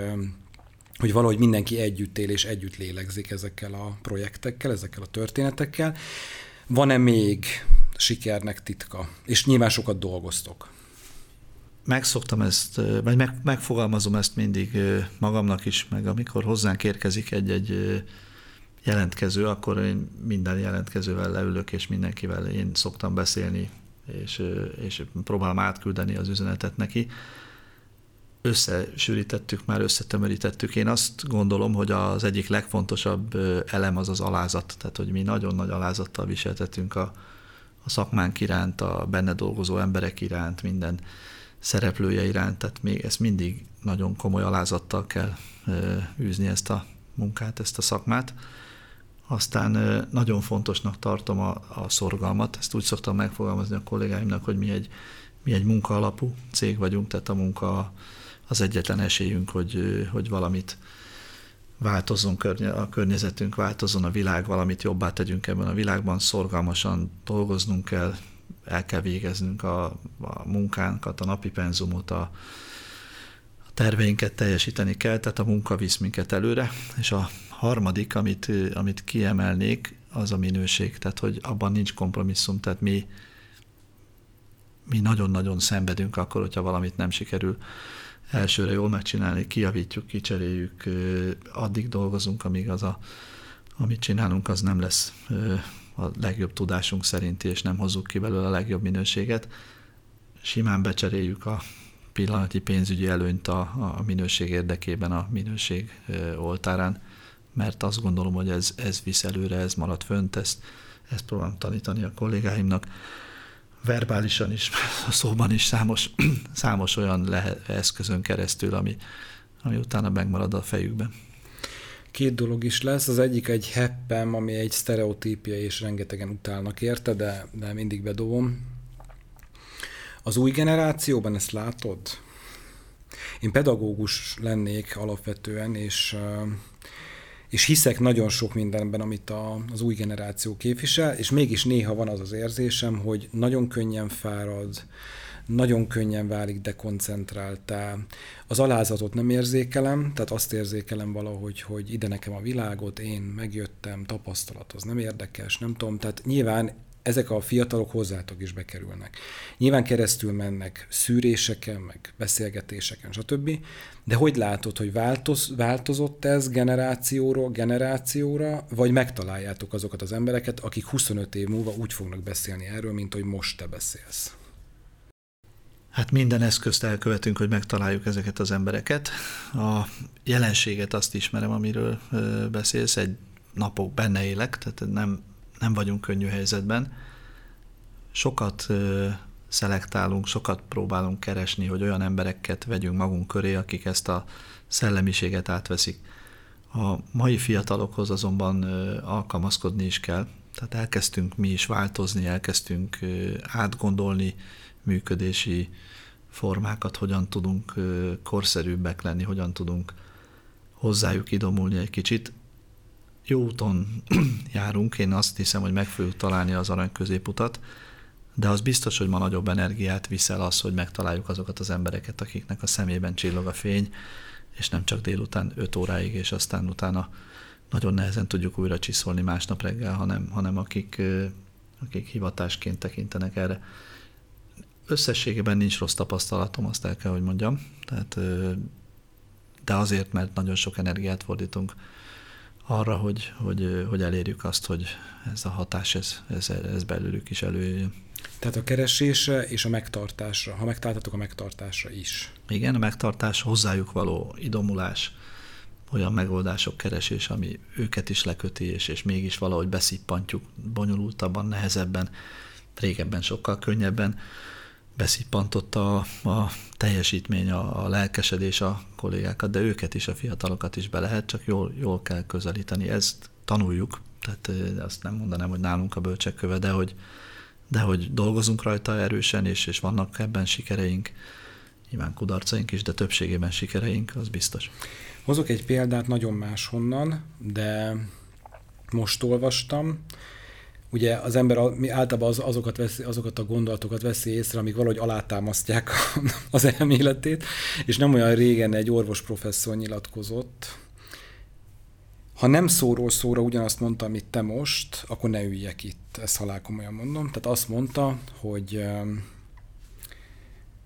hogy valahogy mindenki együtt él és együtt lélegzik ezekkel a projektekkel, ezekkel a történetekkel. Van-e még sikernek titka? És nyilván sokat dolgoztok. Megszoktam ezt, vagy meg, megfogalmazom ezt mindig magamnak is, meg amikor hozzánk érkezik egy-egy jelentkező, akkor én minden jelentkezővel leülök, és mindenkivel én szoktam beszélni, és, és próbálom átküldeni az üzenetet neki. Összesűrítettük, már összetömörítettük. Én azt gondolom, hogy az egyik legfontosabb elem az az alázat, tehát hogy mi nagyon nagy alázattal viseltetünk a, a szakmánk iránt, a benne dolgozó emberek iránt, minden szereplője iránt, tehát még ezt mindig nagyon komoly alázattal kell űzni ezt a munkát, ezt a szakmát. Aztán nagyon fontosnak tartom a, a szorgalmat, ezt úgy szoktam megfogalmazni a kollégáimnak, hogy mi egy, mi egy munka alapú cég vagyunk, tehát a munka az egyetlen esélyünk, hogy, hogy valamit változzon a környezetünk, változzon a világ, valamit jobbá tegyünk ebben a világban, szorgalmasan dolgoznunk kell, el kell végeznünk a, a munkánkat, a napi penzumot, a, a terveinket teljesíteni kell, tehát a munka visz minket előre, és a harmadik, amit, amit kiemelnék, az a minőség, tehát hogy abban nincs kompromisszum, tehát mi, mi nagyon-nagyon szenvedünk akkor, hogyha valamit nem sikerül elsőre jól megcsinálni, kiavítjuk, kicseréljük, addig dolgozunk, amíg az a, amit csinálunk, az nem lesz a legjobb tudásunk szerinti, és nem hozzuk ki belőle a legjobb minőséget. Simán becseréljük a pillanati pénzügyi előnyt a, a minőség érdekében, a minőség oltárán, mert azt gondolom, hogy ez, ez visz előre, ez marad fönt, ezt, ezt próbálom tanítani a kollégáimnak verbálisan is, szóban is számos, számos olyan lehet, eszközön keresztül, ami, ami utána megmarad a fejükben. Két dolog is lesz. Az egyik egy heppem, ami egy sztereotípia, és rengetegen utálnak érte, de, de mindig bedobom. Az új generációban ezt látod? Én pedagógus lennék alapvetően, és és hiszek nagyon sok mindenben, amit a, az új generáció képvisel, és mégis néha van az az érzésem, hogy nagyon könnyen fárad, nagyon könnyen válik dekoncentráltá. Az alázatot nem érzékelem, tehát azt érzékelem valahogy, hogy ide nekem a világot, én megjöttem, tapasztalat az nem érdekes, nem tudom, tehát nyilván ezek a fiatalok hozzátok is bekerülnek. Nyilván keresztül mennek szűréseken, meg beszélgetéseken, stb. De hogy látod, hogy változ, változott ez generációról generációra, vagy megtaláljátok azokat az embereket, akik 25 év múlva úgy fognak beszélni erről, mint hogy most te beszélsz? Hát minden eszközt elkövetünk, hogy megtaláljuk ezeket az embereket. A jelenséget azt ismerem, amiről beszélsz, egy napok benne élek, tehát nem nem vagyunk könnyű helyzetben. Sokat szelektálunk, sokat próbálunk keresni, hogy olyan embereket vegyünk magunk köré, akik ezt a szellemiséget átveszik. A mai fiatalokhoz azonban alkalmazkodni is kell, tehát elkezdtünk mi is változni, elkezdtünk átgondolni működési formákat, hogyan tudunk korszerűbbek lenni, hogyan tudunk hozzájuk idomulni egy kicsit jó úton járunk, én azt hiszem, hogy meg fogjuk találni az arany középutat, de az biztos, hogy ma nagyobb energiát viszel az, hogy megtaláljuk azokat az embereket, akiknek a szemében csillog a fény, és nem csak délután 5 óráig, és aztán utána nagyon nehezen tudjuk újra csiszolni másnap reggel, hanem, hanem akik, akik hivatásként tekintenek erre. Összességében nincs rossz tapasztalatom, azt el kell, hogy mondjam. Tehát, de azért, mert nagyon sok energiát fordítunk arra, hogy, hogy, hogy elérjük azt, hogy ez a hatás, ez, ez, ez belőlük is előjön. Tehát a keresésre és a megtartásra, ha megtaláltatok a megtartásra is. Igen, a megtartás, hozzájuk való idomulás, olyan megoldások keresés, ami őket is leköti, és, és mégis valahogy beszippantjuk bonyolultabban, nehezebben, régebben sokkal könnyebben beszippantott a, a teljesítmény, a, a lelkesedés a kollégákat, de őket is, a fiatalokat is be lehet, csak jól, jól kell közelíteni. Ezt tanuljuk, tehát azt nem mondanám, hogy nálunk a bölcsekköve, de hogy, de hogy dolgozunk rajta erősen, és, és vannak ebben sikereink, nyilván kudarcaink is, de többségében sikereink, az biztos. Hozok egy példát nagyon máshonnan, de most olvastam, ugye az ember általában az, azokat, veszi, azokat a gondolatokat veszi észre, amik valahogy alátámasztják az elméletét, és nem olyan régen egy orvos professzor nyilatkozott, ha nem szóról szóra ugyanazt mondta, amit te most, akkor ne üljek itt, ezt halál komolyan mondom. Tehát azt mondta, hogy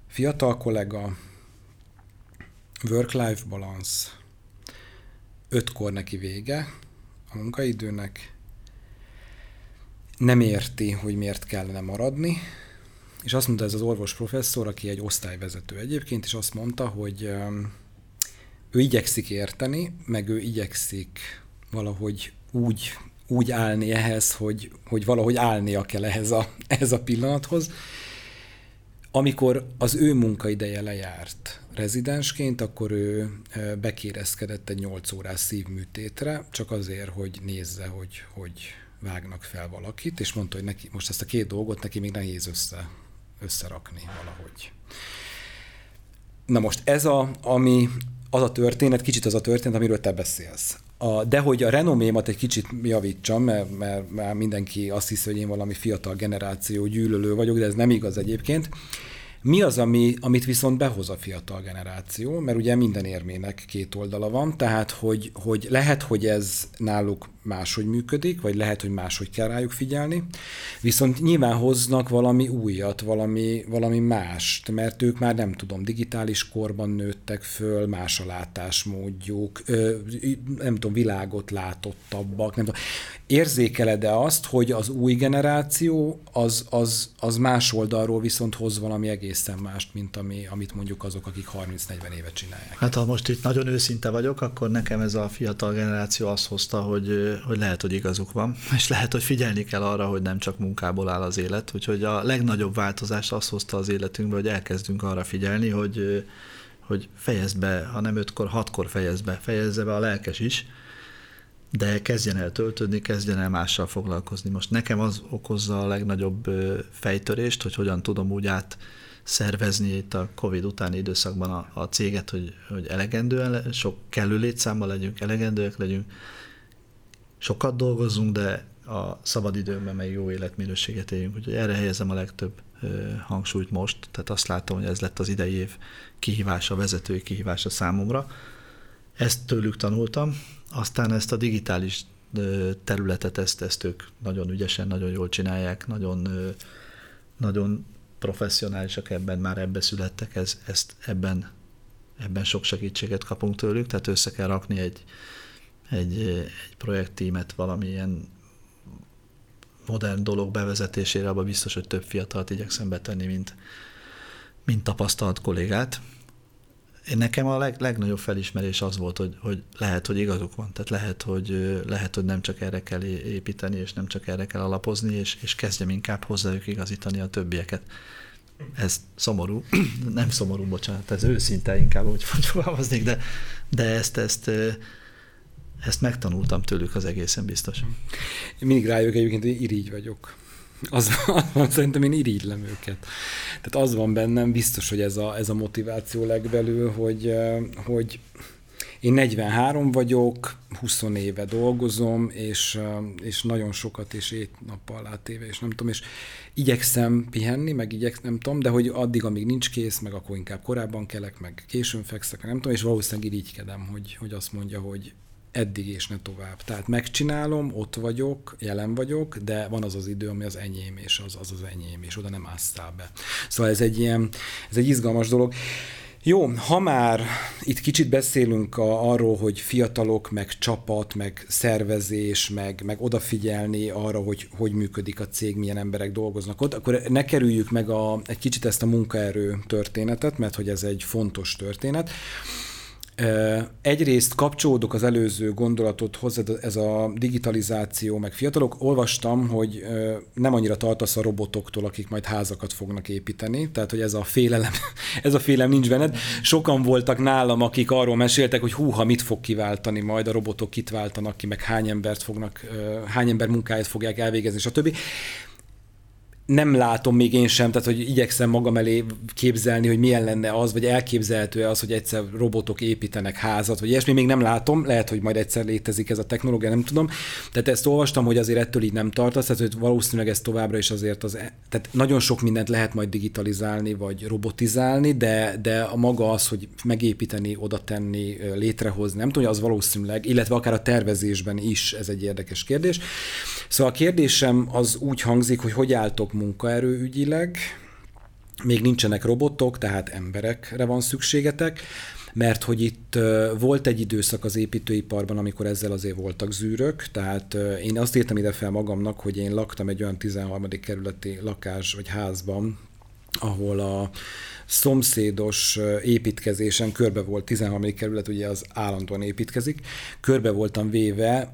fiatal kollega, work-life balance, ötkor neki vége a munkaidőnek, nem érti, hogy miért kellene maradni, és azt mondta ez az orvos professzor, aki egy osztályvezető egyébként, és azt mondta, hogy ő igyekszik érteni, meg ő igyekszik valahogy úgy, úgy állni ehhez, hogy, hogy valahogy állnia kell ehhez a, ehhez a pillanathoz. Amikor az ő munkaideje lejárt rezidensként, akkor ő bekérezkedett egy 8 órás szívműtétre, csak azért, hogy nézze, hogy, hogy vágnak fel valakit, és mondta, hogy neki, most ezt a két dolgot neki még nehéz össze, összerakni valahogy. Na most ez a, ami, az a történet, kicsit az a történet, amiről te beszélsz. A, de hogy a renomémat egy kicsit javítsam, mert, mert, mert mindenki azt hiszi, hogy én valami fiatal generáció gyűlölő vagyok, de ez nem igaz egyébként. Mi az, ami, amit viszont behoz a fiatal generáció? Mert ugye minden érmének két oldala van, tehát hogy, hogy lehet, hogy ez náluk máshogy működik, vagy lehet, hogy máshogy kell rájuk figyelni, viszont nyilván hoznak valami újat, valami, valami mást, mert ők már nem tudom, digitális korban nőttek föl, más a látásmódjuk, nem tudom, világot látottabbak, nem tudom. Érzékeled-e azt, hogy az új generáció az, az, az más oldalról viszont hoz valami egészen mást, mint ami, amit mondjuk azok, akik 30-40 évet csinálják? Hát ha most itt nagyon őszinte vagyok, akkor nekem ez a fiatal generáció azt hozta, hogy hogy lehet, hogy igazuk van, és lehet, hogy figyelni kell arra, hogy nem csak munkából áll az élet, úgyhogy a legnagyobb változást azt hozta az életünkbe, hogy elkezdünk arra figyelni, hogy, hogy fejezd be, ha nem ötkor, hatkor fejezd be, fejezze be a lelkes is, de kezdjen el töltődni, kezdjen el mással foglalkozni. Most nekem az okozza a legnagyobb fejtörést, hogy hogyan tudom úgy át szervezni itt a Covid utáni időszakban a, a céget, hogy, hogy elegendően, sok kellő létszámmal legyünk, elegendőek legyünk, sokat dolgozunk, de a szabadidőmben meg jó életminőséget éljünk. Úgyhogy erre helyezem a legtöbb hangsúlyt most, tehát azt látom, hogy ez lett az idei év kihívása, vezetői kihívása számomra. Ezt tőlük tanultam, aztán ezt a digitális területet, ezt, ezt ők nagyon ügyesen, nagyon jól csinálják, nagyon, nagyon professzionálisak ebben, már ebbe születtek, ez, ezt ebben, ebben sok segítséget kapunk tőlük, tehát össze kell rakni egy, egy, egy projekttímet valamilyen modern dolog bevezetésére, abban biztos, hogy több fiatalt igyekszem betenni, mint, mint tapasztalt kollégát. Én nekem a leg, legnagyobb felismerés az volt, hogy, hogy lehet, hogy igazuk van. Tehát lehet hogy, lehet, hogy nem csak erre kell építeni, és nem csak erre kell alapozni, és, és kezdjem inkább hozzájuk igazítani a többieket. Ez szomorú, nem szomorú, bocsánat, ez őszinte inkább, úgy fogalmaznék, de, de ezt, ezt, ezt megtanultam tőlük az egészen biztos. Én mindig rájövök egyébként, hogy irigy vagyok. Az, van, szerintem én irigylem őket. Tehát az van bennem, biztos, hogy ez a, ez a motiváció legbelül, hogy, hogy én 43 vagyok, 20 éve dolgozom, és, és nagyon sokat és ét nappal átéve, és nem tudom, és igyekszem pihenni, meg igyekszem, nem tudom, de hogy addig, amíg nincs kész, meg akkor inkább korábban kelek, meg későn fekszek, nem tudom, és valószínűleg irigykedem, hogy, hogy azt mondja, hogy eddig és ne tovább. Tehát megcsinálom, ott vagyok, jelen vagyok, de van az az idő, ami az enyém, és az az, az enyém, és oda nem ásszál be. Szóval ez egy ilyen, ez egy izgalmas dolog. Jó, ha már itt kicsit beszélünk a, arról, hogy fiatalok, meg csapat, meg szervezés, meg, meg odafigyelni arra, hogy hogy működik a cég, milyen emberek dolgoznak ott, akkor ne kerüljük meg a, egy kicsit ezt a munkaerő történetet, mert hogy ez egy fontos történet. Egyrészt kapcsolódok az előző gondolatodhoz, ez a digitalizáció, meg fiatalok. Olvastam, hogy nem annyira tartasz a robotoktól, akik majd házakat fognak építeni, tehát hogy ez a félelem, ez a félelem nincs benned. Sokan voltak nálam, akik arról meséltek, hogy húha, mit fog kiváltani majd, a robotok kit váltanak ki, meg hány embert fognak, hány ember munkáját fogják elvégezni, stb nem látom még én sem, tehát hogy igyekszem magam elé képzelni, hogy milyen lenne az, vagy elképzelhető az, hogy egyszer robotok építenek házat, vagy ilyesmi, még nem látom, lehet, hogy majd egyszer létezik ez a technológia, nem tudom. Tehát ezt olvastam, hogy azért ettől így nem tartasz, tehát hogy valószínűleg ez továbbra is azért az, e- tehát nagyon sok mindent lehet majd digitalizálni, vagy robotizálni, de, de a maga az, hogy megépíteni, oda tenni, létrehozni, nem tudom, hogy az valószínűleg, illetve akár a tervezésben is ez egy érdekes kérdés. Szóval a kérdésem az úgy hangzik, hogy hogy álltok munkaerőügyileg, még nincsenek robotok, tehát emberekre van szükségetek, mert hogy itt volt egy időszak az építőiparban, amikor ezzel azért voltak zűrök, tehát én azt írtam ide fel magamnak, hogy én laktam egy olyan 13. kerületi lakás vagy házban, ahol a szomszédos építkezésen körbe volt, 13. kerület ugye az állandóan építkezik, körbe voltam véve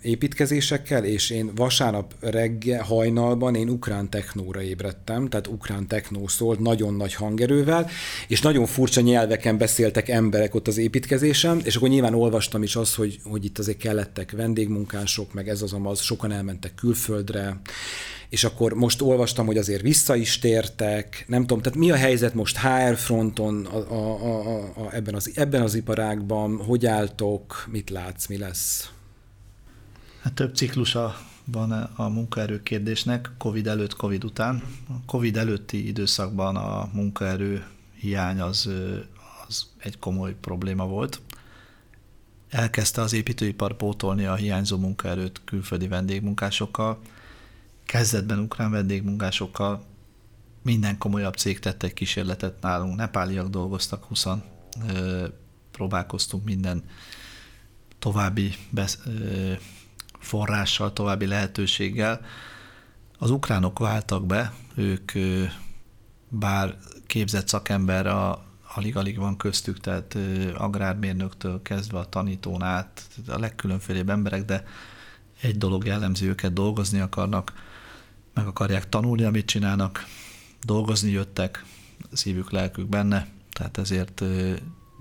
építkezésekkel, és én vasárnap reggel, hajnalban én ukrán technóra ébredtem, tehát ukrán technó szólt nagyon nagy hangerővel, és nagyon furcsa nyelveken beszéltek emberek ott az építkezésen, és akkor nyilván olvastam is azt, hogy, hogy itt azért kellettek vendégmunkások, meg ez az amaz, sokan elmentek külföldre, és akkor most olvastam, hogy azért vissza is tértek, nem tudom, tehát mi a helyzet most HR fronton a, a, a, a, ebben, az, ebben az iparágban, hogy álltok, mit látsz, mi lesz? Hát több ciklusa van a munkaerő kérdésnek, Covid előtt, Covid után. A Covid előtti időszakban a munkaerő hiány az, az egy komoly probléma volt. Elkezdte az építőipar pótolni a hiányzó munkaerőt külföldi vendégmunkásokkal, kezdetben ukrán vendégmunkásokkal minden komolyabb cég tette egy kísérletet nálunk, nepáliak dolgoztak 20 próbálkoztunk minden további besz, forrással, további lehetőséggel. Az ukránok váltak be, ők bár képzett szakember a, alig-alig van köztük, tehát ö, agrármérnöktől kezdve a tanítón át, a legkülönfélébb emberek, de egy dolog jellemző, őket dolgozni akarnak, meg akarják tanulni, amit csinálnak, dolgozni jöttek, szívük, lelkük benne, tehát ezért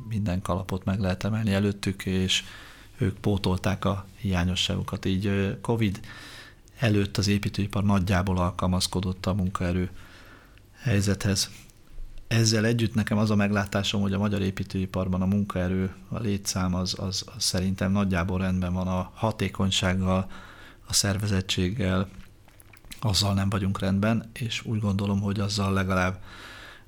minden kalapot meg lehet emelni előttük, és ők pótolták a hiányosságukat. Így Covid előtt az építőipar nagyjából alkalmazkodott a munkaerő helyzethez. Ezzel együtt nekem az a meglátásom, hogy a magyar építőiparban a munkaerő, a létszám az, az, az szerintem nagyjából rendben van a hatékonysággal, a szervezettséggel, azzal nem vagyunk rendben, és úgy gondolom, hogy azzal legalább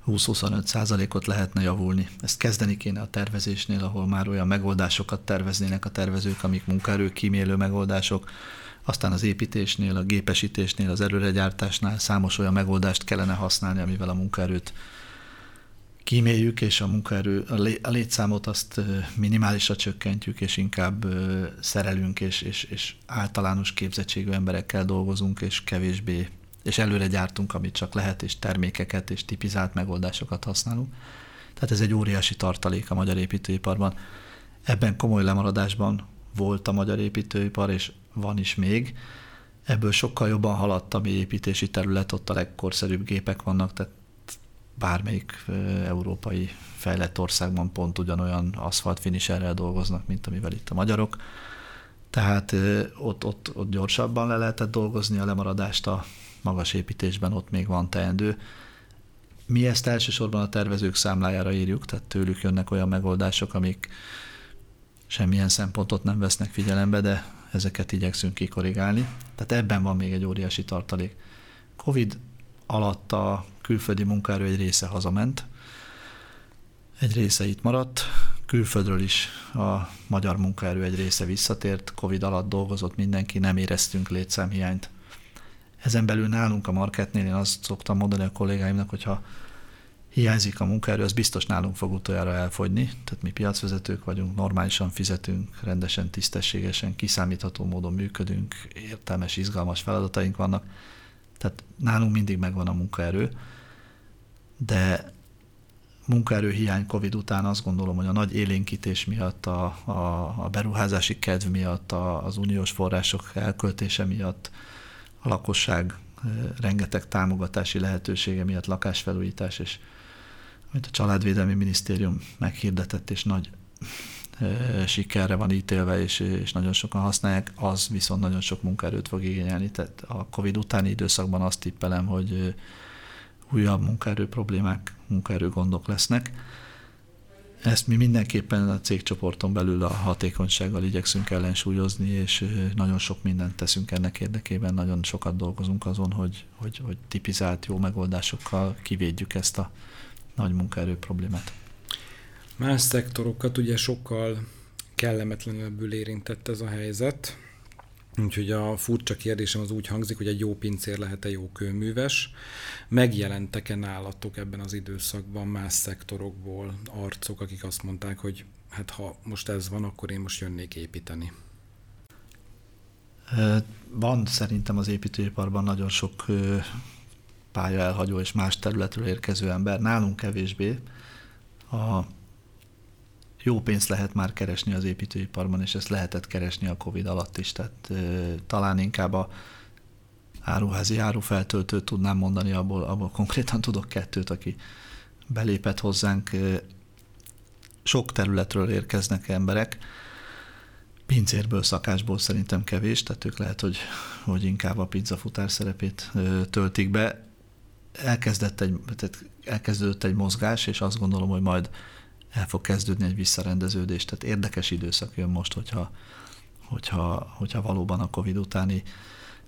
20-25 százalékot lehetne javulni. Ezt kezdeni kéne a tervezésnél, ahol már olyan megoldásokat terveznének a tervezők, amik munkaerő kímélő megoldások, aztán az építésnél, a gépesítésnél, az előregyártásnál számos olyan megoldást kellene használni, amivel a munkaerőt kíméljük, és a munkaerő, a létszámot azt minimálisra csökkentjük, és inkább szerelünk, és, és, és általános képzettségű emberekkel dolgozunk, és kevésbé, és előre gyártunk, amit csak lehet, és termékeket, és tipizált megoldásokat használunk. Tehát ez egy óriási tartalék a magyar építőiparban. Ebben komoly lemaradásban volt a magyar építőipar, és van is még. Ebből sokkal jobban haladt a mi építési terület, ott a legkorszerűbb gépek vannak, tehát bármelyik európai fejlett országban pont ugyanolyan aszfalt finisherrel dolgoznak, mint amivel itt a magyarok. Tehát ott, ott, ott gyorsabban le lehetett dolgozni a lemaradást a magas építésben, ott még van teendő. Mi ezt elsősorban a tervezők számlájára írjuk, tehát tőlük jönnek olyan megoldások, amik semmilyen szempontot nem vesznek figyelembe, de ezeket igyekszünk kikorrigálni. Tehát ebben van még egy óriási tartalék. Covid alatt a külföldi munkaerő egy része hazament, egy része itt maradt, külföldről is a magyar munkaerő egy része visszatért, Covid alatt dolgozott mindenki, nem éreztünk létszámhiányt. Ezen belül nálunk a marketnél én azt szoktam mondani a kollégáimnak, hogyha hiányzik a munkaerő, az biztos nálunk fog utoljára elfogyni. Tehát mi piacvezetők vagyunk, normálisan fizetünk, rendesen, tisztességesen, kiszámítható módon működünk, értelmes, izgalmas feladataink vannak. Tehát nálunk mindig megvan a munkaerő, de munkaerő hiány Covid után azt gondolom, hogy a nagy élénkítés miatt, a, a, a beruházási kedv miatt, a, az uniós források elköltése miatt, a lakosság rengeteg támogatási lehetősége miatt lakásfelújítás, és amit a Családvédelmi Minisztérium meghirdetett, és nagy sikerre van ítélve, és, és nagyon sokan használják, az viszont nagyon sok munkaerőt fog igényelni. Tehát a Covid utáni időszakban azt tippelem, hogy újabb munkaerő problémák, munkaerő gondok lesznek. Ezt mi mindenképpen a cégcsoporton belül a hatékonysággal igyekszünk ellensúlyozni, és nagyon sok mindent teszünk ennek érdekében, nagyon sokat dolgozunk azon, hogy, hogy, hogy tipizált jó megoldásokkal kivédjük ezt a nagy munkaerő problémát. Más szektorokat ugye sokkal kellemetlenebbül érintett ez a helyzet, Úgyhogy a furcsa kérdésem az úgy hangzik, hogy egy jó pincér lehet-e jó kőműves. Megjelentek-e nálatok ebben az időszakban más szektorokból arcok, akik azt mondták, hogy hát ha most ez van, akkor én most jönnék építeni? Van szerintem az építőiparban nagyon sok pálya elhagyó és más területről érkező ember, nálunk kevésbé. A jó pénzt lehet már keresni az építőiparban, és ezt lehetett keresni a Covid alatt is, tehát talán inkább a áruházi árufeltöltőt tudnám mondani, abból, abból konkrétan tudok kettőt, aki belépett hozzánk. Sok területről érkeznek emberek, pincérből, szakásból szerintem kevés, tehát ők lehet, hogy, hogy inkább a pizzafutár szerepét ö, töltik be. Elkezdett egy, tehát elkezdődött egy mozgás, és azt gondolom, hogy majd el fog kezdődni egy visszarendeződés. Tehát érdekes időszak jön most, hogyha, hogyha, hogyha valóban a Covid utáni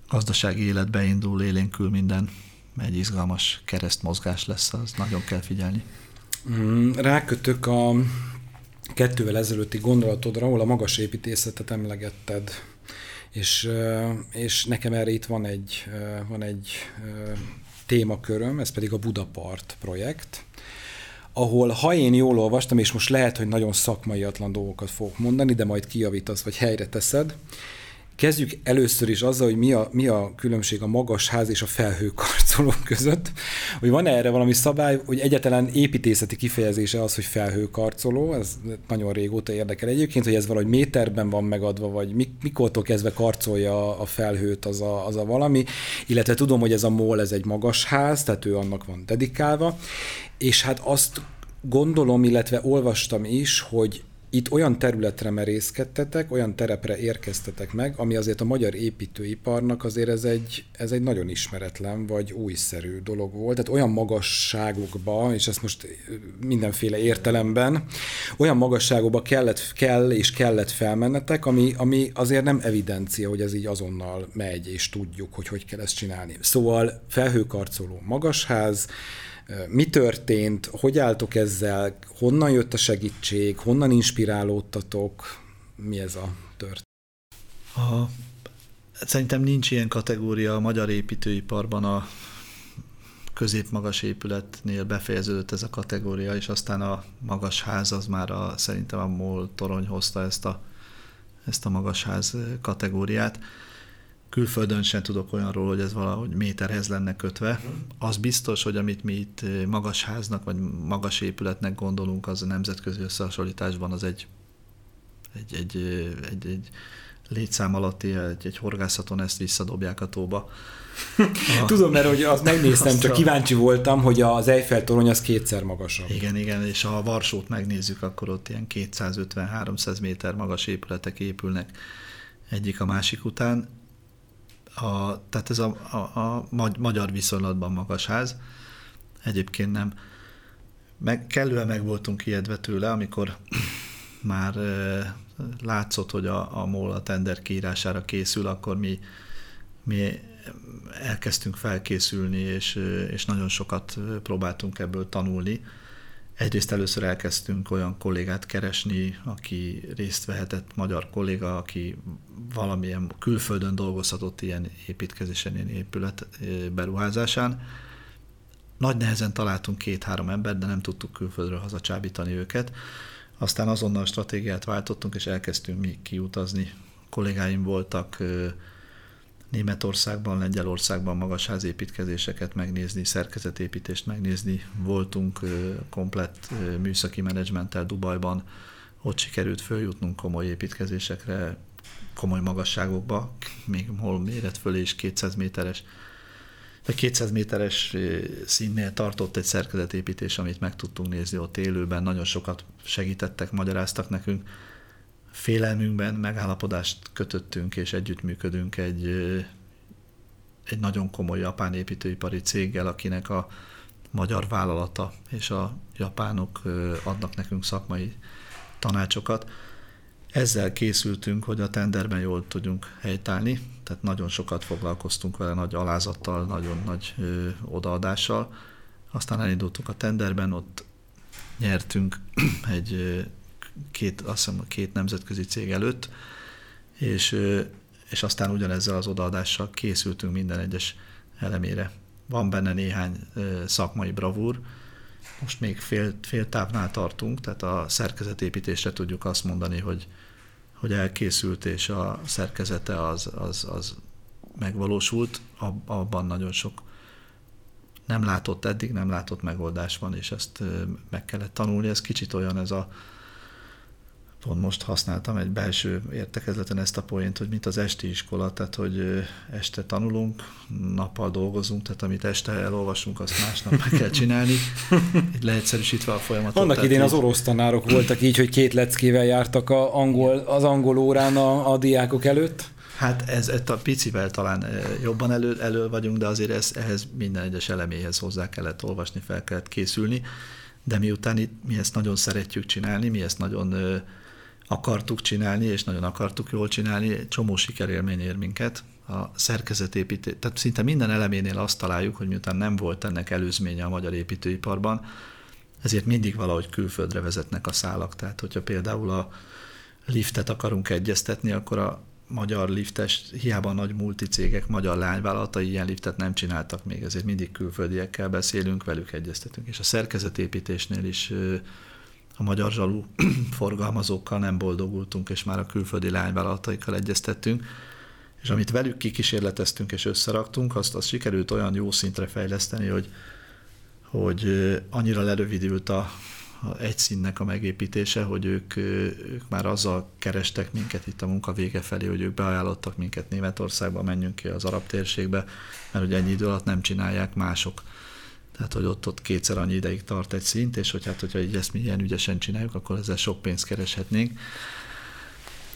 gazdasági élet beindul, élénkül minden, egy izgalmas keresztmozgás lesz, az nagyon kell figyelni. Mm, rákötök a kettővel ezelőtti gondolatodra, ahol a magas építészetet emlegetted, és, és nekem erre itt van egy, van egy témaköröm, ez pedig a Budapart projekt, ahol ha én jól olvastam, és most lehet, hogy nagyon szakmaiatlan dolgokat fogok mondani, de majd kijavítasz, vagy helyre teszed, Kezdjük először is azzal, hogy mi a, mi a különbség a magas ház és a felhőkarcoló között. Hogy van erre valami szabály, hogy egyetlen építészeti kifejezése az, hogy felhőkarcoló, ez nagyon régóta érdekel egyébként, hogy ez valahogy méterben van megadva, vagy mikortól kezdve karcolja a felhőt az a, az a valami, illetve tudom, hogy ez a MOL, ez egy magas ház, tehát ő annak van dedikálva, és hát azt gondolom, illetve olvastam is, hogy itt olyan területre merészkedtetek, olyan terepre érkeztetek meg, ami azért a magyar építőiparnak azért ez egy, ez egy nagyon ismeretlen vagy újszerű dolog volt. Tehát olyan magasságokba, és ezt most mindenféle értelemben, olyan magasságokba kellett, kell és kellett felmennetek, ami, ami azért nem evidencia, hogy ez így azonnal megy, és tudjuk, hogy hogy kell ezt csinálni. Szóval felhőkarcoló magasház, mi történt, hogy álltok ezzel, honnan jött a segítség, honnan inspirálódtatok, mi ez a történet? A, szerintem nincs ilyen kategória a magyar építőiparban. A középmagas épületnél befejeződött ez a kategória, és aztán a magas ház az már a, szerintem a MOL torony hozta ezt a, ezt a magas ház kategóriát külföldön sem tudok olyanról, hogy ez valahogy méterhez lenne kötve. Az biztos, hogy amit mi itt eh, magas háznak, vagy magas épületnek gondolunk, az a nemzetközi összehasonlításban az egy, egy, egy, eh, egy, egy létszám alatti, egy, egy horgászaton ezt visszadobják a tóba. A... Tudom, mert hogy azt megnéztem, csak kíváncsi voltam, hogy az Eiffel torony az kétszer magasabb. Igen, igen, és ha a Varsót megnézzük, akkor ott ilyen 250-300 méter magas épületek épülnek egyik a másik után a, tehát ez a, a, a magyar viszonylatban magas ház. Egyébként nem. Meg, kellően meg voltunk ijedve tőle, amikor már e, látszott, hogy a, a MOL a tender kiírására készül, akkor mi, mi elkezdtünk felkészülni, és, és nagyon sokat próbáltunk ebből tanulni Egyrészt először elkezdtünk olyan kollégát keresni, aki részt vehetett, magyar kolléga, aki valamilyen külföldön dolgozhatott ilyen építkezésen, ilyen épület beruházásán. Nagy nehezen találtunk két-három embert, de nem tudtuk külföldről hazacsábítani őket. Aztán azonnal stratégiát váltottunk, és elkezdtünk mi kiutazni. Kollégáim voltak Németországban, Lengyelországban magasházépítkezéseket megnézni, szerkezetépítést megnézni. Voltunk komplett műszaki menedzsmenttel Dubajban, ott sikerült följutnunk komoly építkezésekre, komoly magasságokba, még hol méret fölé is 200 méteres, vagy 200 méteres színnél tartott egy szerkezetépítés, amit meg tudtunk nézni ott élőben, nagyon sokat segítettek, magyaráztak nekünk, félelmünkben megállapodást kötöttünk és együttműködünk egy, egy nagyon komoly japán építőipari céggel, akinek a magyar vállalata és a japánok adnak nekünk szakmai tanácsokat. Ezzel készültünk, hogy a tenderben jól tudjunk helytállni, tehát nagyon sokat foglalkoztunk vele, nagy alázattal, nagyon nagy ö, odaadással. Aztán elindultunk a tenderben, ott nyertünk egy két, azt hiszem, két nemzetközi cég előtt, és, és aztán ugyanezzel az odaadással készültünk minden egyes elemére. Van benne néhány szakmai bravúr, most még fél, fél távnál tartunk, tehát a szerkezetépítésre tudjuk azt mondani, hogy, hogy elkészült, és a szerkezete az, az, az megvalósult, abban nagyon sok nem látott, eddig nem látott megoldás van, és ezt meg kellett tanulni. Ez kicsit olyan ez a pont most használtam egy belső értekezleten ezt a poént, hogy mint az esti iskola, tehát hogy este tanulunk, nappal dolgozunk, tehát amit este elolvasunk, azt másnap meg kell csinálni, így leegyszerűsítve a folyamatot. Annak idén így... az orosz tanárok voltak így, hogy két leckével jártak a angol, az angol órán a, a diákok előtt. Hát ez, ez a picivel talán jobban elő, elő vagyunk, de azért ez, ehhez minden egyes eleméhez hozzá kellett olvasni, fel kellett készülni, de miután itt, mi ezt nagyon szeretjük csinálni, mi ezt nagyon akartuk csinálni, és nagyon akartuk jól csinálni, csomó sikerélmény ér minket. A szerkezetépítés, tehát szinte minden eleménél azt találjuk, hogy miután nem volt ennek előzménye a magyar építőiparban, ezért mindig valahogy külföldre vezetnek a szálak. Tehát, hogyha például a liftet akarunk egyeztetni, akkor a magyar liftes, hiába nagy multicégek, magyar lányvállalatai ilyen liftet nem csináltak még, ezért mindig külföldiekkel beszélünk, velük egyeztetünk. És a szerkezetépítésnél is a magyar zsalú forgalmazókkal nem boldogultunk, és már a külföldi lányvállalataikkal egyeztettünk, és amit velük kikísérleteztünk és összeraktunk, azt, azt sikerült olyan jó szintre fejleszteni, hogy, hogy annyira lerövidült a, a egy színnek a megépítése, hogy ők, ők már azzal kerestek minket itt a munka vége felé, hogy ők beajánlottak minket Németországba, menjünk ki az arab térségbe, mert ugye ennyi idő alatt nem csinálják mások. Tehát, hogy ott, ott kétszer annyi ideig tart egy szint, és hogy hát, hogyha így ezt mi ilyen ügyesen csináljuk, akkor ezzel sok pénzt kereshetnénk.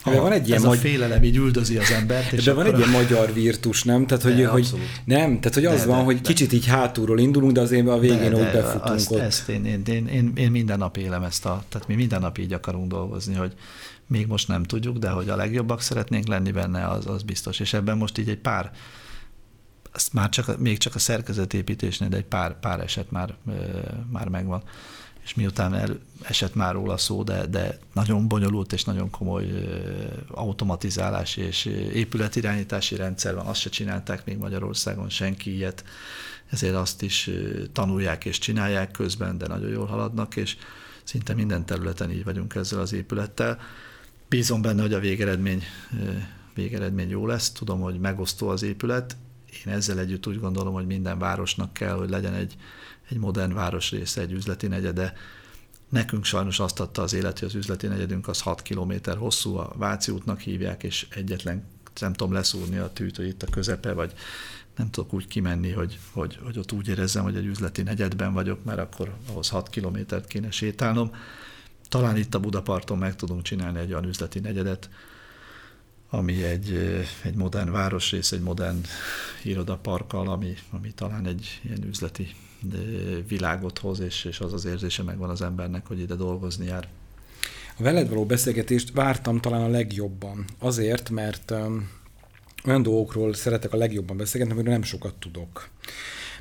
A, van egy ilyen ez magy... a félelem így üldözi az embert. És de van egy ilyen magyar virtus, nem? Tehát, hogy, de, hogy nem, tehát, hogy az de, van, de, hogy de. kicsit így hátulról indulunk, de azért a végén de, úgy befutunk azt, ott. Ezt én, én, én, én, én, minden nap élem ezt a, tehát mi minden nap így akarunk dolgozni, hogy még most nem tudjuk, de hogy a legjobbak szeretnénk lenni benne, az, az biztos. És ebben most így egy pár azt már csak, még csak a szerkezetépítésnél, de egy pár, pár eset már, már megvan. És miután el, esett már róla szó, de, de nagyon bonyolult és nagyon komoly automatizálás és épületirányítási rendszer van, azt se csinálták még Magyarországon senki ilyet, ezért azt is tanulják és csinálják közben, de nagyon jól haladnak, és szinte minden területen így vagyunk ezzel az épülettel. Bízom benne, hogy a végeredmény, végeredmény jó lesz, tudom, hogy megosztó az épület, én ezzel együtt úgy gondolom, hogy minden városnak kell, hogy legyen egy, egy modern városrésze, egy üzleti negyede. Nekünk sajnos azt adta az élet, hogy az üzleti negyedünk az 6 km hosszú, a Váci útnak hívják, és egyetlen nem tudom leszúrni a tűt, hogy itt a közepe, vagy nem tudok úgy kimenni, hogy, hogy, hogy ott úgy érezzem, hogy egy üzleti negyedben vagyok, mert akkor ahhoz 6 kilométert kéne sétálnom. Talán itt a Budaparton meg tudunk csinálni egy olyan üzleti negyedet, ami egy, egy modern városrész, egy modern irodaparkkal, ami, ami talán egy ilyen üzleti világot hoz, és, és az az érzése megvan az embernek, hogy ide dolgozni jár. A veled való beszélgetést vártam talán a legjobban. Azért, mert olyan dolgokról szeretek a legjobban beszélgetni, amiről nem sokat tudok.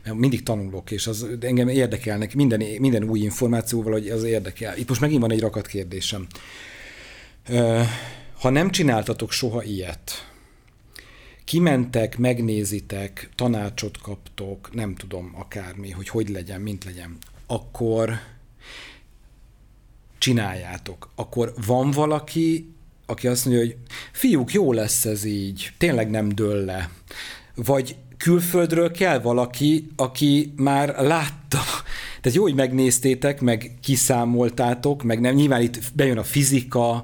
Mert mindig tanulok, és az engem érdekelnek, minden, minden új információval, hogy az érdekel. Itt most megint van egy rakat kérdésem. Uh, ha nem csináltatok soha ilyet, kimentek, megnézitek, tanácsot kaptok, nem tudom, akármi, hogy hogy legyen, mint legyen, akkor csináljátok. Akkor van valaki, aki azt mondja, hogy fiúk, jó lesz ez így, tényleg nem dől le. Vagy külföldről kell valaki, aki már látta. Tehát jó, hogy megnéztétek, meg kiszámoltátok, meg nem, nyilván itt bejön a fizika,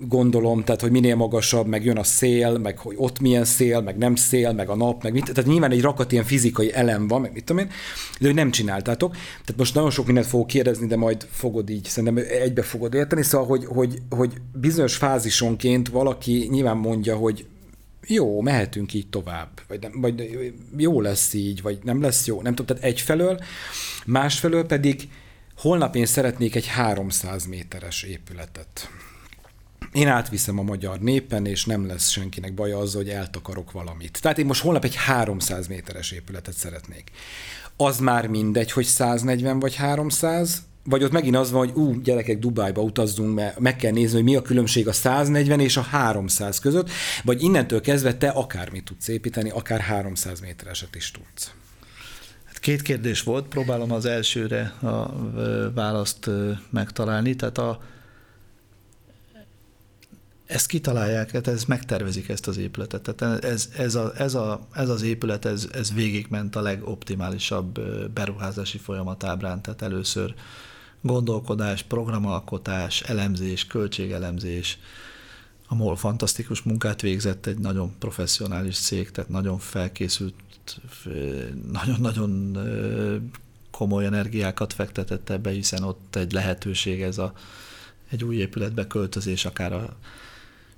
gondolom, tehát hogy minél magasabb, meg jön a szél, meg hogy ott milyen szél, meg nem szél, meg a nap, meg mit, tehát nyilván egy rakat ilyen fizikai elem van, meg mit tudom én, de hogy nem csináltátok. Tehát most nagyon sok mindent fogok kérdezni, de majd fogod így, szerintem egybe fogod érteni, szóval, hogy, hogy, hogy bizonyos fázisonként valaki nyilván mondja, hogy jó, mehetünk így tovább, vagy, nem, vagy jó lesz így, vagy nem lesz jó, nem tudom, tehát egyfelől, másfelől pedig holnap én szeretnék egy 300 méteres épületet. Én átviszem a magyar népen, és nem lesz senkinek baja azzal, hogy eltakarok valamit. Tehát én most holnap egy 300 méteres épületet szeretnék. Az már mindegy, hogy 140 vagy 300, vagy ott megint az van, hogy ú, gyerekek, Dubájba utazzunk, mert meg kell nézni, hogy mi a különbség a 140 és a 300 között, vagy innentől kezdve te akármit tudsz építeni, akár 300 métereset is tudsz. Hát két kérdés volt, próbálom az elsőre a választ megtalálni. Tehát a, ezt kitalálják, tehát ez megtervezik ezt az épületet. Tehát ez, ez, a, ez, a, ez az épület, ez, ez végigment a legoptimálisabb beruházási folyamatábrán. Tehát először gondolkodás, programalkotás, elemzés, költségelemzés. A MOL fantasztikus munkát végzett, egy nagyon professzionális cég, tehát nagyon felkészült, nagyon-nagyon komoly energiákat fektetett ebbe, hiszen ott egy lehetőség ez a, egy új épületbe költözés, akár a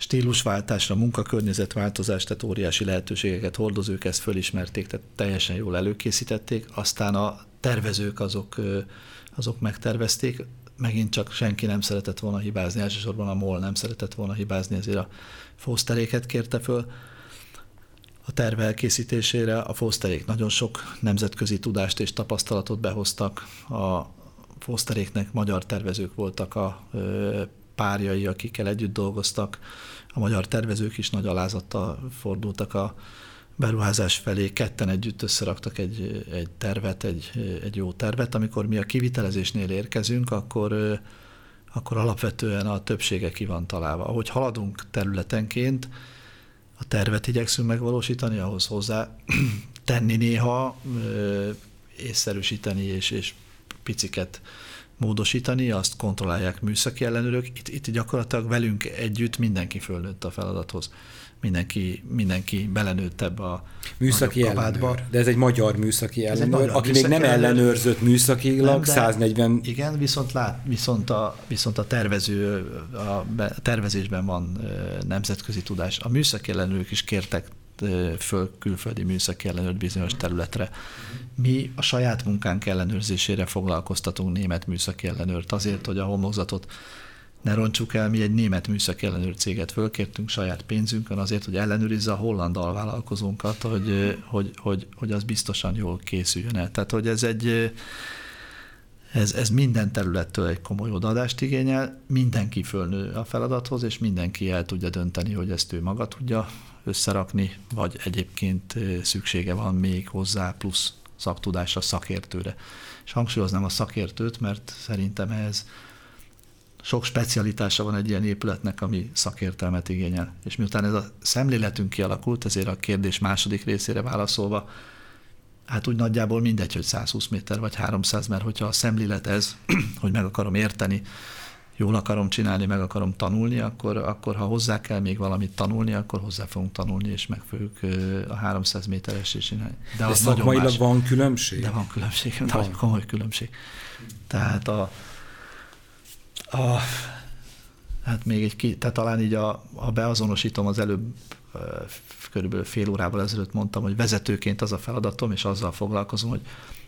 stílusváltásra, munkakörnyezetváltozás, tehát óriási lehetőségeket hordozók ezt fölismerték, tehát teljesen jól előkészítették, aztán a tervezők azok, azok megtervezték, megint csak senki nem szeretett volna hibázni, elsősorban a MOL nem szeretett volna hibázni, ezért a Fosteréket kérte föl. A terve elkészítésére a Fosterék nagyon sok nemzetközi tudást és tapasztalatot behoztak. A Fosteréknek magyar tervezők voltak a párjai, akikkel együtt dolgoztak. A magyar tervezők is nagy alázattal fordultak a beruházás felé, ketten együtt összeraktak egy, egy tervet, egy, egy jó tervet. Amikor mi a kivitelezésnél érkezünk, akkor, akkor alapvetően a többsége ki van találva. Ahogy haladunk területenként, a tervet igyekszünk megvalósítani, ahhoz hozzá tenni néha, észszerűsíteni és, és piciket módosítani, azt kontrollálják műszaki ellenőrök. Itt, itt gyakorlatilag velünk együtt mindenki fölnőtt a feladathoz. Mindenki, mindenki belenőtt ebbe a műszaki ellenőr. De ez egy magyar műszaki ellenőr, magyar aki műszaki még nem ellenőr, ellenőrzött műszakilag, nem, 140... Igen, viszont, lát, viszont, a, viszont a tervező, a tervezésben van nemzetközi tudás. A műszaki ellenőrök is kértek föl külföldi műszaki ellenőrt bizonyos területre. Mi a saját munkánk ellenőrzésére foglalkoztatunk német műszaki ellenőrt azért, hogy a homlokzatot ne roncsuk el, mi egy német műszaki ellenőr céget fölkértünk saját pénzünkön azért, hogy ellenőrizze a holland alvállalkozónkat, hogy, hogy, hogy, hogy az biztosan jól készüljön el. Tehát, hogy ez egy ez, ez minden területtől egy komoly odaadást igényel, mindenki fölnő a feladathoz, és mindenki el tudja dönteni, hogy ezt ő maga tudja összerakni, vagy egyébként szüksége van még hozzá plusz szaktudásra, szakértőre. És hangsúlyoznám a szakértőt, mert szerintem ez sok specialitása van egy ilyen épületnek, ami szakértelmet igényel. És miután ez a szemléletünk kialakult, ezért a kérdés második részére válaszolva, hát úgy nagyjából mindegy, hogy 120 méter vagy 300, mert hogyha a szemlélet ez, hogy meg akarom érteni, jól akarom csinálni, meg akarom tanulni, akkor, akkor ha hozzá kell még valamit tanulni, akkor hozzá fogunk tanulni, és meg fogjuk a 300 méteres is csinálni. De, De szakmailag van különbség? De van különbség, van. nagyon komoly különbség. Tehát a, a hát még egy, ki, tehát talán így a, a beazonosítom az előbb körülbelül fél órával ezelőtt mondtam, hogy vezetőként az a feladatom, és azzal foglalkozom, hogy,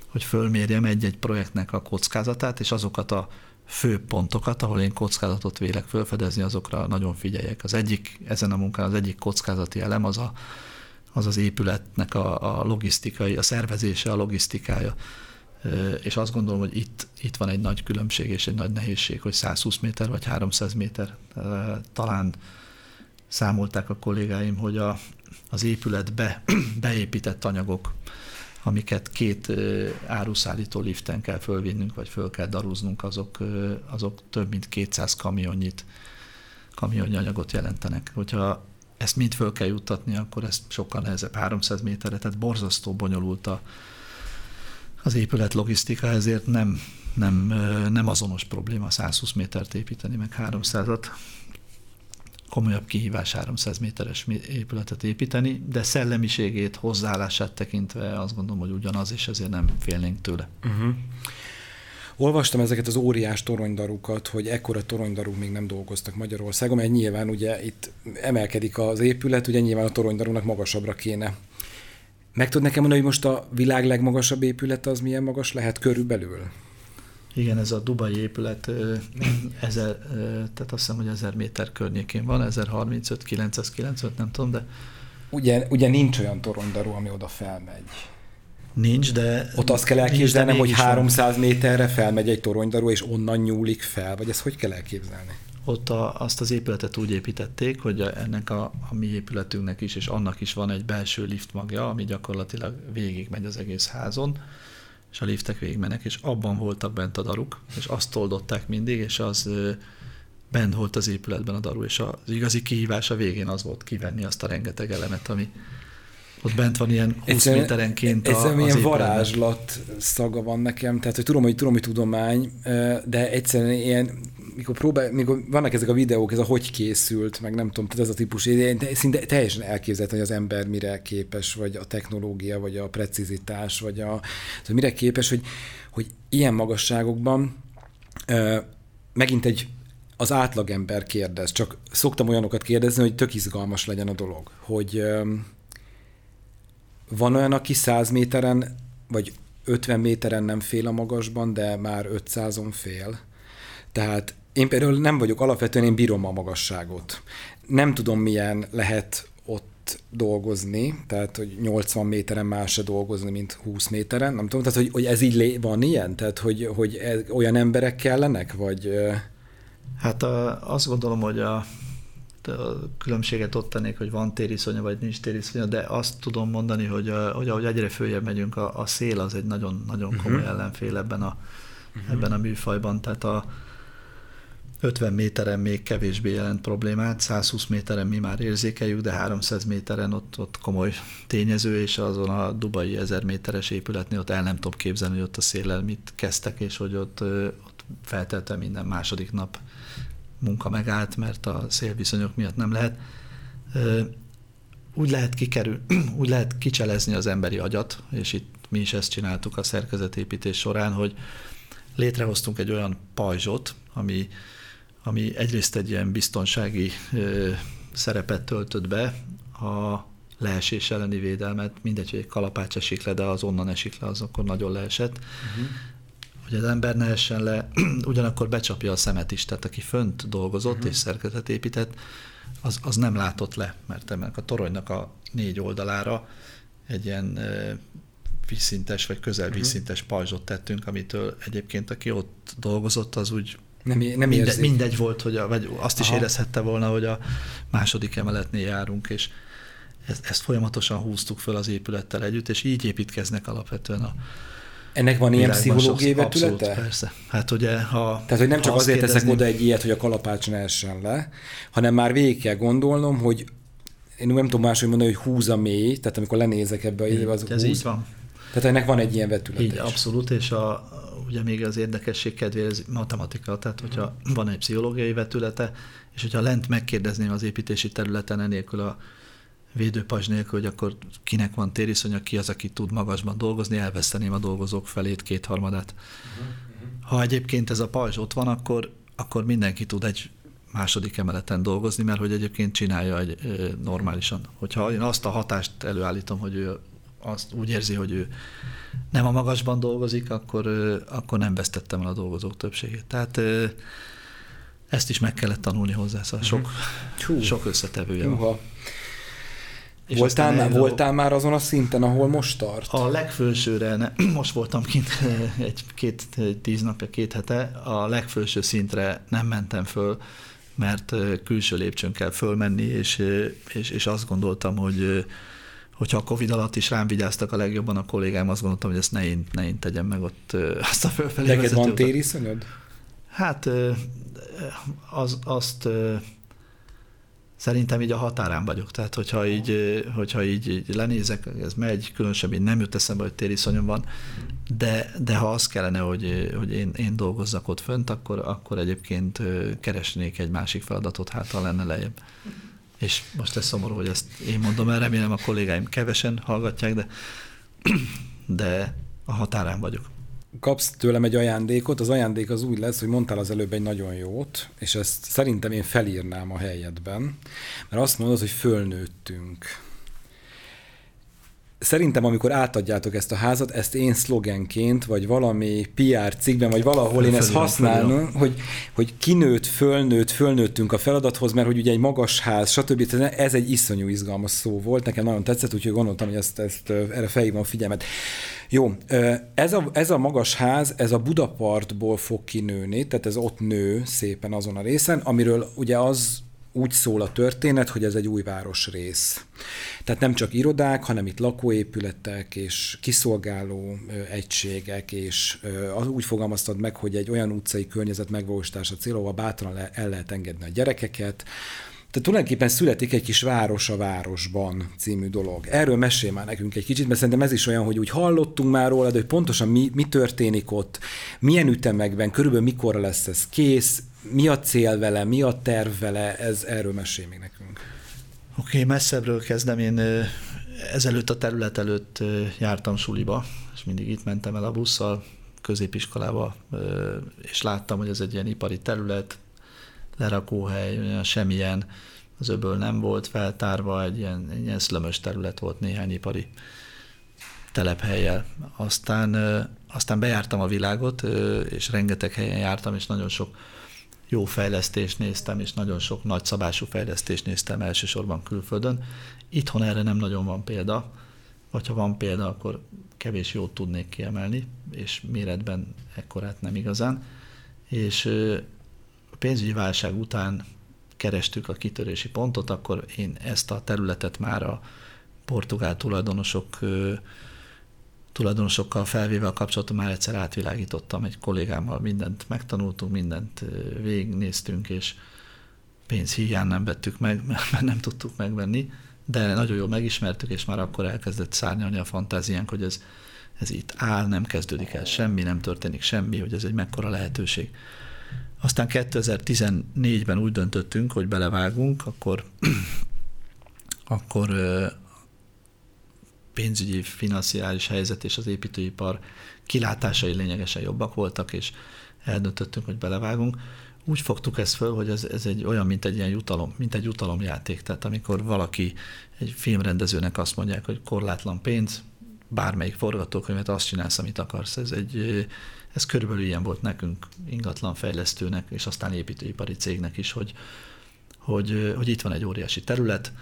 hogy fölmérjem egy-egy projektnek a kockázatát, és azokat a fő pontokat, ahol én kockázatot vélek felfedezni, azokra nagyon figyeljek. Az egyik, ezen a munkán az egyik kockázati elem az a, az, az épületnek a, a logisztikai, a szervezése, a logisztikája. És azt gondolom, hogy itt, itt van egy nagy különbség és egy nagy nehézség, hogy 120 méter vagy 300 méter. Talán számolták a kollégáim, hogy a, az épületbe beépített anyagok amiket két áruszállító liften kell fölvinnünk, vagy föl kell daruznunk, azok, azok több mint 200 kamionnyi anyagot jelentenek. Hogyha ezt mind föl kell juttatni, akkor ez sokkal nehezebb 300 méterre, tehát borzasztó bonyolult a, az épület logisztika, ezért nem, nem, nem azonos probléma 120 métert építeni, meg 300-at. Komolyabb kihívás 300 méteres épületet építeni, de szellemiségét, hozzáállását tekintve azt gondolom, hogy ugyanaz, és ezért nem félnénk tőle. Uh-huh. Olvastam ezeket az óriás toronydarukat, hogy ekkora toronydaruk még nem dolgoztak Magyarországon, mert nyilván ugye itt emelkedik az épület, ugye nyilván a toronydarúnak magasabbra kéne. Meg tud nekem mondani, hogy most a világ legmagasabb épület az milyen magas lehet körülbelül? Igen, ez a Dubai épület, ezer, tehát azt hiszem, hogy 1000 méter környékén van, 1035, 995, nem tudom, de... Ugye, ugye nincs olyan toronydarú, ami oda felmegy. Nincs, de... Ott azt kell elképzelnem, hogy 300 van. méterre felmegy egy toronydarú, és onnan nyúlik fel, vagy ezt hogy kell elképzelni? Ott a, azt az épületet úgy építették, hogy ennek a, a mi épületünknek is, és annak is van egy belső liftmagja, ami gyakorlatilag végig megy az egész házon, és a liftek végigmenek, és abban voltak bent a daruk, és azt oldották mindig, és az bent volt az épületben a daru, és az igazi kihívás a végén az volt kivenni azt a rengeteg elemet, ami, ott bent van ilyen 20 egyszerűen, méterenként a, egyszerűen ilyen varázslat szaga van nekem, tehát hogy tudom, hogy tudom, hogy tudomány, de egyszerűen ilyen, mikor, próbál, mikor vannak ezek a videók, ez a hogy készült, meg nem tudom, tehát ez a típus, de szinte teljesen elképzelhető, hogy az ember mire képes, vagy a technológia, vagy a precizitás, vagy a, tehát mire képes, hogy, hogy ilyen magasságokban megint egy az átlagember kérdez, csak szoktam olyanokat kérdezni, hogy tök izgalmas legyen a dolog, hogy van olyan, aki 100 méteren, vagy 50 méteren nem fél a magasban, de már 500-on fél. Tehát én például nem vagyok, alapvetően én bírom a magasságot. Nem tudom, milyen lehet ott dolgozni, tehát hogy 80 méteren más se dolgozni, mint 20 méteren, nem tudom, tehát hogy, hogy ez így van ilyen? Tehát hogy, hogy ez, olyan emberek kellenek, vagy... Hát a, azt gondolom, hogy a a különbséget ott tennék, hogy van tériszonya, vagy nincs tériszonya, de azt tudom mondani, hogy, hogy ahogy egyre följebb megyünk, a, a szél az egy nagyon, nagyon komoly uh-huh. ellenfél ebben a, uh-huh. ebben a műfajban, tehát a 50 méteren még kevésbé jelent problémát, 120 méteren mi már érzékeljük, de 300 méteren ott, ott komoly tényező, és azon a dubai 1000 méteres épületnél ott el nem tudom képzelni, hogy ott a széllel mit kezdtek, és hogy ott, ott feltelte minden második nap munka megállt, mert a szélviszonyok miatt nem lehet. Úgy lehet kikerül, úgy lehet kicselezni az emberi agyat, és itt mi is ezt csináltuk a szerkezetépítés során, hogy létrehoztunk egy olyan pajzsot, ami, ami egyrészt egy ilyen biztonsági szerepet töltött be, a leesés elleni védelmet, mindegy, hogy egy kalapács esik le, de az onnan esik le, az akkor nagyon leesett. Uh-huh hogy az ember ne essen le, ugyanakkor becsapja a szemet is, tehát aki fönt dolgozott uh-huh. és szerkezetet épített, az, az nem látott le, mert ennek a toronynak a négy oldalára egy ilyen vízszintes vagy közel uh-huh. vízszintes pajzsot tettünk, amitől egyébként aki ott dolgozott, az úgy nem, nem mindegy, mindegy volt, hogy a, vagy azt is Aha. érezhette volna, hogy a második emeletnél járunk, és ezt, ezt folyamatosan húztuk föl az épülettel együtt, és így építkeznek alapvetően a, ennek van ilyen pszichológiai vetülete? Abszolút, persze. Hát ugye, ha, Tehát, hogy nem csak azért kérdezni... teszek oda egy ilyet, hogy a kalapács ne essen le, hanem már végig kell gondolnom, hogy én nem tudom máshogy mondani, hogy húz a mély, tehát amikor lenézek ebbe így, az Ez húz. így van. Tehát ennek van egy ilyen vetülete Így, is. abszolút, és a, ugye még az érdekesség kedvéért ez matematika, tehát hogyha van egy pszichológiai vetülete, és hogyha lent megkérdezném az építési területen enélkül a védőpajzs nélkül, hogy akkor kinek van tériszonya, ki az, aki tud magasban dolgozni, elveszteném a dolgozók felét, kétharmadát. Ha egyébként ez a pajzs ott van, akkor, akkor mindenki tud egy második emeleten dolgozni, mert hogy egyébként csinálja egy, normálisan. Hogyha én azt a hatást előállítom, hogy ő azt úgy érzi, hogy ő nem a magasban dolgozik, akkor, akkor nem vesztettem el a dolgozók többségét. Tehát ezt is meg kellett tanulni hozzá, szóval sok, sok összetevője van. És voltál, már, voltál már azon a szinten, ahol most tart? A legfősőre, ne, most voltam kint egy két, tíz napja, két hete, a legfőső szintre nem mentem föl, mert külső lépcsőn kell fölmenni, és, és, és azt gondoltam, hogy hogyha a Covid alatt is rám vigyáztak a legjobban a kollégám, azt gondoltam, hogy ezt ne én, ne én tegyem meg ott azt a fölfelé Neked van tériszonyod? Hát az, azt Szerintem így a határán vagyok, tehát hogyha így, hogyha így, így lenézek, ez megy, különösebb én nem jut eszembe, hogy tériszonyom van, de, de ha az kellene, hogy, hogy én, én dolgozzak ott fönt, akkor, akkor egyébként keresnék egy másik feladatot, hát ha lenne lejjebb. És most ez szomorú, hogy ezt én mondom el, remélem a kollégáim kevesen hallgatják, de, de a határán vagyok kapsz tőlem egy ajándékot, az ajándék az úgy lesz, hogy mondtál az előbb egy nagyon jót, és ezt szerintem én felírnám a helyedben, mert azt mondod, hogy fölnőttünk. Szerintem, amikor átadjátok ezt a házat, ezt én szlogenként, vagy valami PR cikkben, vagy valahol én ezt használom, hogy, hogy kinőtt, fölnőtt, fölnőttünk a feladathoz, mert hogy ugye egy magas ház, stb. Ez egy iszonyú izgalmas szó volt, nekem nagyon tetszett, úgyhogy gondoltam, hogy ezt, ezt erre felhívom a figyelmet. Jó, ez a, ez a magas ház, ez a Budapartból fog kinőni, tehát ez ott nő szépen azon a részen, amiről ugye az úgy szól a történet, hogy ez egy új városrész. Tehát nem csak irodák, hanem itt lakóépületek és kiszolgáló egységek, és úgy fogalmaztad meg, hogy egy olyan utcai környezet megvalósítása cél, ahol bátran el lehet engedni a gyerekeket, tehát tulajdonképpen születik egy kis város a városban című dolog. Erről mesél már nekünk egy kicsit, mert szerintem ez is olyan, hogy úgy hallottunk már róla, de hogy pontosan mi, mi történik ott, milyen ütemekben, körülbelül mikorra lesz ez kész, mi a cél vele, mi a terv vele, ez erről mesél még nekünk. Oké, okay, messzebbről kezdem. Én ezelőtt a terület előtt jártam suliba, és mindig itt mentem el a busszal középiskolába, és láttam, hogy ez egy ilyen ipari terület, lerakóhely, semmilyen, az öböl nem volt feltárva, egy ilyen, egy ilyen szlömös terület volt néhány ipari telephelyel. Aztán, aztán bejártam a világot, és rengeteg helyen jártam, és nagyon sok jó fejlesztést néztem, és nagyon sok nagyszabású fejlesztést néztem elsősorban külföldön. Itthon erre nem nagyon van példa, vagy ha van példa, akkor kevés jót tudnék kiemelni, és méretben ekkorát nem igazán. És a pénzügyi válság után kerestük a kitörési pontot, akkor én ezt a területet már a portugál tulajdonosok tulajdonosokkal felvéve a kapcsolatot már egyszer átvilágítottam egy kollégámmal, mindent megtanultunk, mindent végignéztünk, és pénz hiány nem vettük meg, mert nem tudtuk megvenni, de nagyon jól megismertük, és már akkor elkezdett szárnyalni a fantáziánk, hogy ez, ez itt áll, nem kezdődik el semmi, nem történik semmi, hogy ez egy mekkora lehetőség. Aztán 2014-ben úgy döntöttünk, hogy belevágunk, akkor, akkor pénzügyi, financiális helyzet és az építőipar kilátásai lényegesen jobbak voltak, és eldöntöttünk, hogy belevágunk. Úgy fogtuk ezt föl, hogy ez, ez egy olyan, mint egy ilyen jutalom, mint egy jutalomjáték. Tehát amikor valaki, egy filmrendezőnek azt mondják, hogy korlátlan pénz, bármelyik forgatókönyvet azt csinálsz, amit akarsz. Ez, egy, ez körülbelül ilyen volt nekünk, ingatlan fejlesztőnek, és aztán építőipari cégnek is, hogy, hogy, hogy itt van egy óriási terület,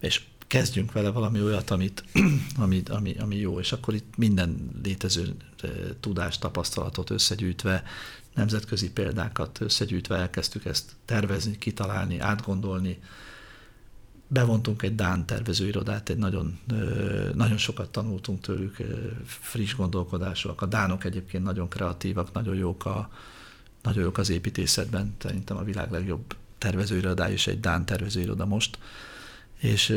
és kezdjünk vele valami olyat, amit, ami, ami, ami jó, és akkor itt minden létező tudást, tapasztalatot összegyűjtve, nemzetközi példákat összegyűjtve elkezdtük ezt tervezni, kitalálni, átgondolni. Bevontunk egy Dán tervezőirodát, egy nagyon, nagyon sokat tanultunk tőlük, friss gondolkodásúak. A Dánok egyébként nagyon kreatívak, nagyon jók, a, nagyon jók az építészetben, szerintem a világ legjobb tervezőirodája is egy Dán tervezőiroda most és,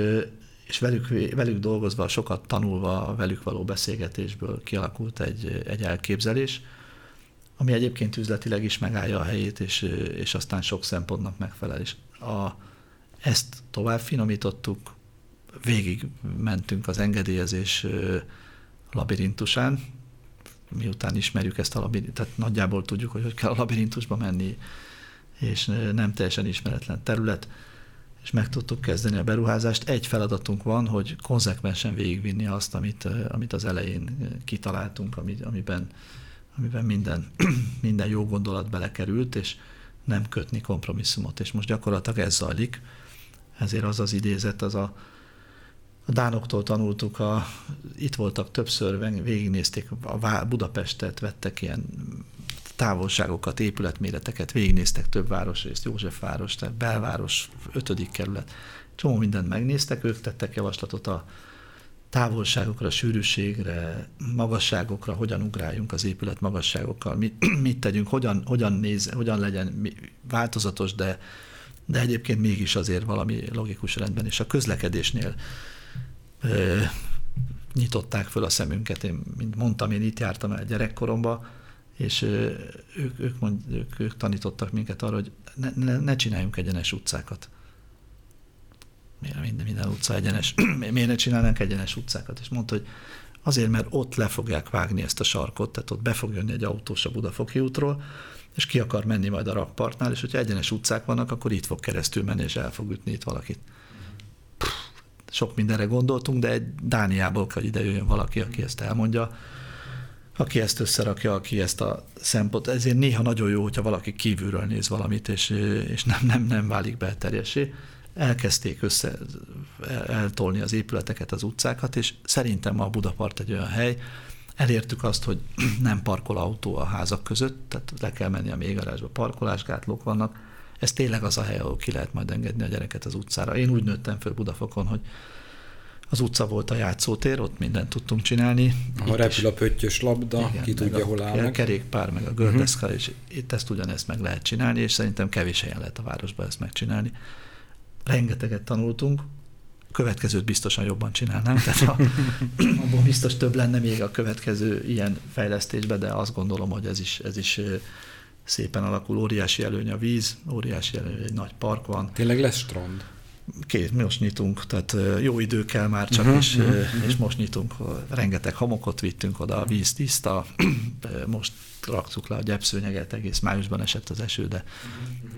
és velük, velük dolgozva, sokat tanulva, velük való beszélgetésből kialakult egy, egy elképzelés, ami egyébként üzletileg is megállja a helyét, és, és aztán sok szempontnak megfelel. És a, ezt tovább finomítottuk, végig mentünk az engedélyezés labirintusán, miután ismerjük ezt a labirintusban, tehát nagyjából tudjuk, hogy hogy kell a labirintusba menni, és nem teljesen ismeretlen terület, és meg tudtuk kezdeni a beruházást. Egy feladatunk van, hogy konzekvensen végigvinni azt, amit, amit az elején kitaláltunk, amiben, amiben minden, minden jó gondolat belekerült, és nem kötni kompromisszumot. És most gyakorlatilag ez zajlik. Ezért az az idézet, az a, a Dánoktól tanultuk, a, itt voltak többször, végignézték a Budapestet, vettek ilyen távolságokat, épületméreteket, végignéztek több városrészt, Józsefváros, belváros, ötödik kerület. Csomó mindent megnéztek, ők tettek javaslatot a távolságokra, sűrűségre, magasságokra, hogyan ugráljunk az épület magasságokkal, mit, mit tegyünk, hogyan, hogyan, néz, hogyan legyen változatos, de, de egyébként mégis azért valami logikus rendben, és a közlekedésnél ö, nyitották föl a szemünket. Én, mint mondtam, én itt jártam el gyerekkoromban, és ők, ők, mond, ők, ők tanítottak minket arra, hogy ne, ne, ne csináljunk egyenes utcákat. Miért minden, minden utca egyenes? Miért ne csinálnánk egyenes utcákat? És mondta, hogy azért, mert ott le fogják vágni ezt a sarkot, tehát ott be fog jönni egy autós a Budafoki útról, és ki akar menni majd a rakpartnál, és hogyha egyenes utcák vannak, akkor itt fog keresztül menni, és el fog ütni itt valakit. Puh, sok mindenre gondoltunk, de egy Dániából kell ide jöjjön valaki, aki ezt elmondja, aki ezt összerakja, aki ezt a szempont. Ezért néha nagyon jó, hogyha valaki kívülről néz valamit, és, és nem, nem, nem válik belterjesé. Elkezdték össze eltolni az épületeket, az utcákat, és szerintem a Budapart egy olyan hely, Elértük azt, hogy nem parkol autó a házak között, tehát le kell menni a mélygarázsba, parkolásgátlók vannak. Ez tényleg az a hely, ahol ki lehet majd engedni a gyereket az utcára. Én úgy nőttem föl Budafokon, hogy az utca volt a játszótér, ott mindent tudtunk csinálni. Ha repül a pöttyös labda, igen, ki tudja, hol áll A kerékpár, meg a gördeszka, uh-huh. és itt ezt ugyanezt meg lehet csinálni, és szerintem kevés helyen lehet a városban ezt megcsinálni. Rengeteget tanultunk, következőt biztosan jobban csinálnánk, tehát a, abban biztos több lenne még a következő ilyen fejlesztésben, de azt gondolom, hogy ez is, ez is szépen alakul. Óriási előny a víz, óriási előny, egy nagy park van. Tényleg lesz strand? Két, most nyitunk, tehát jó idő kell már csak, uh-huh, és, uh-huh. és most nyitunk. Rengeteg homokot vittünk oda, a víz tiszta, most raktuk le a gyepszőnyeget, egész májusban esett az eső, de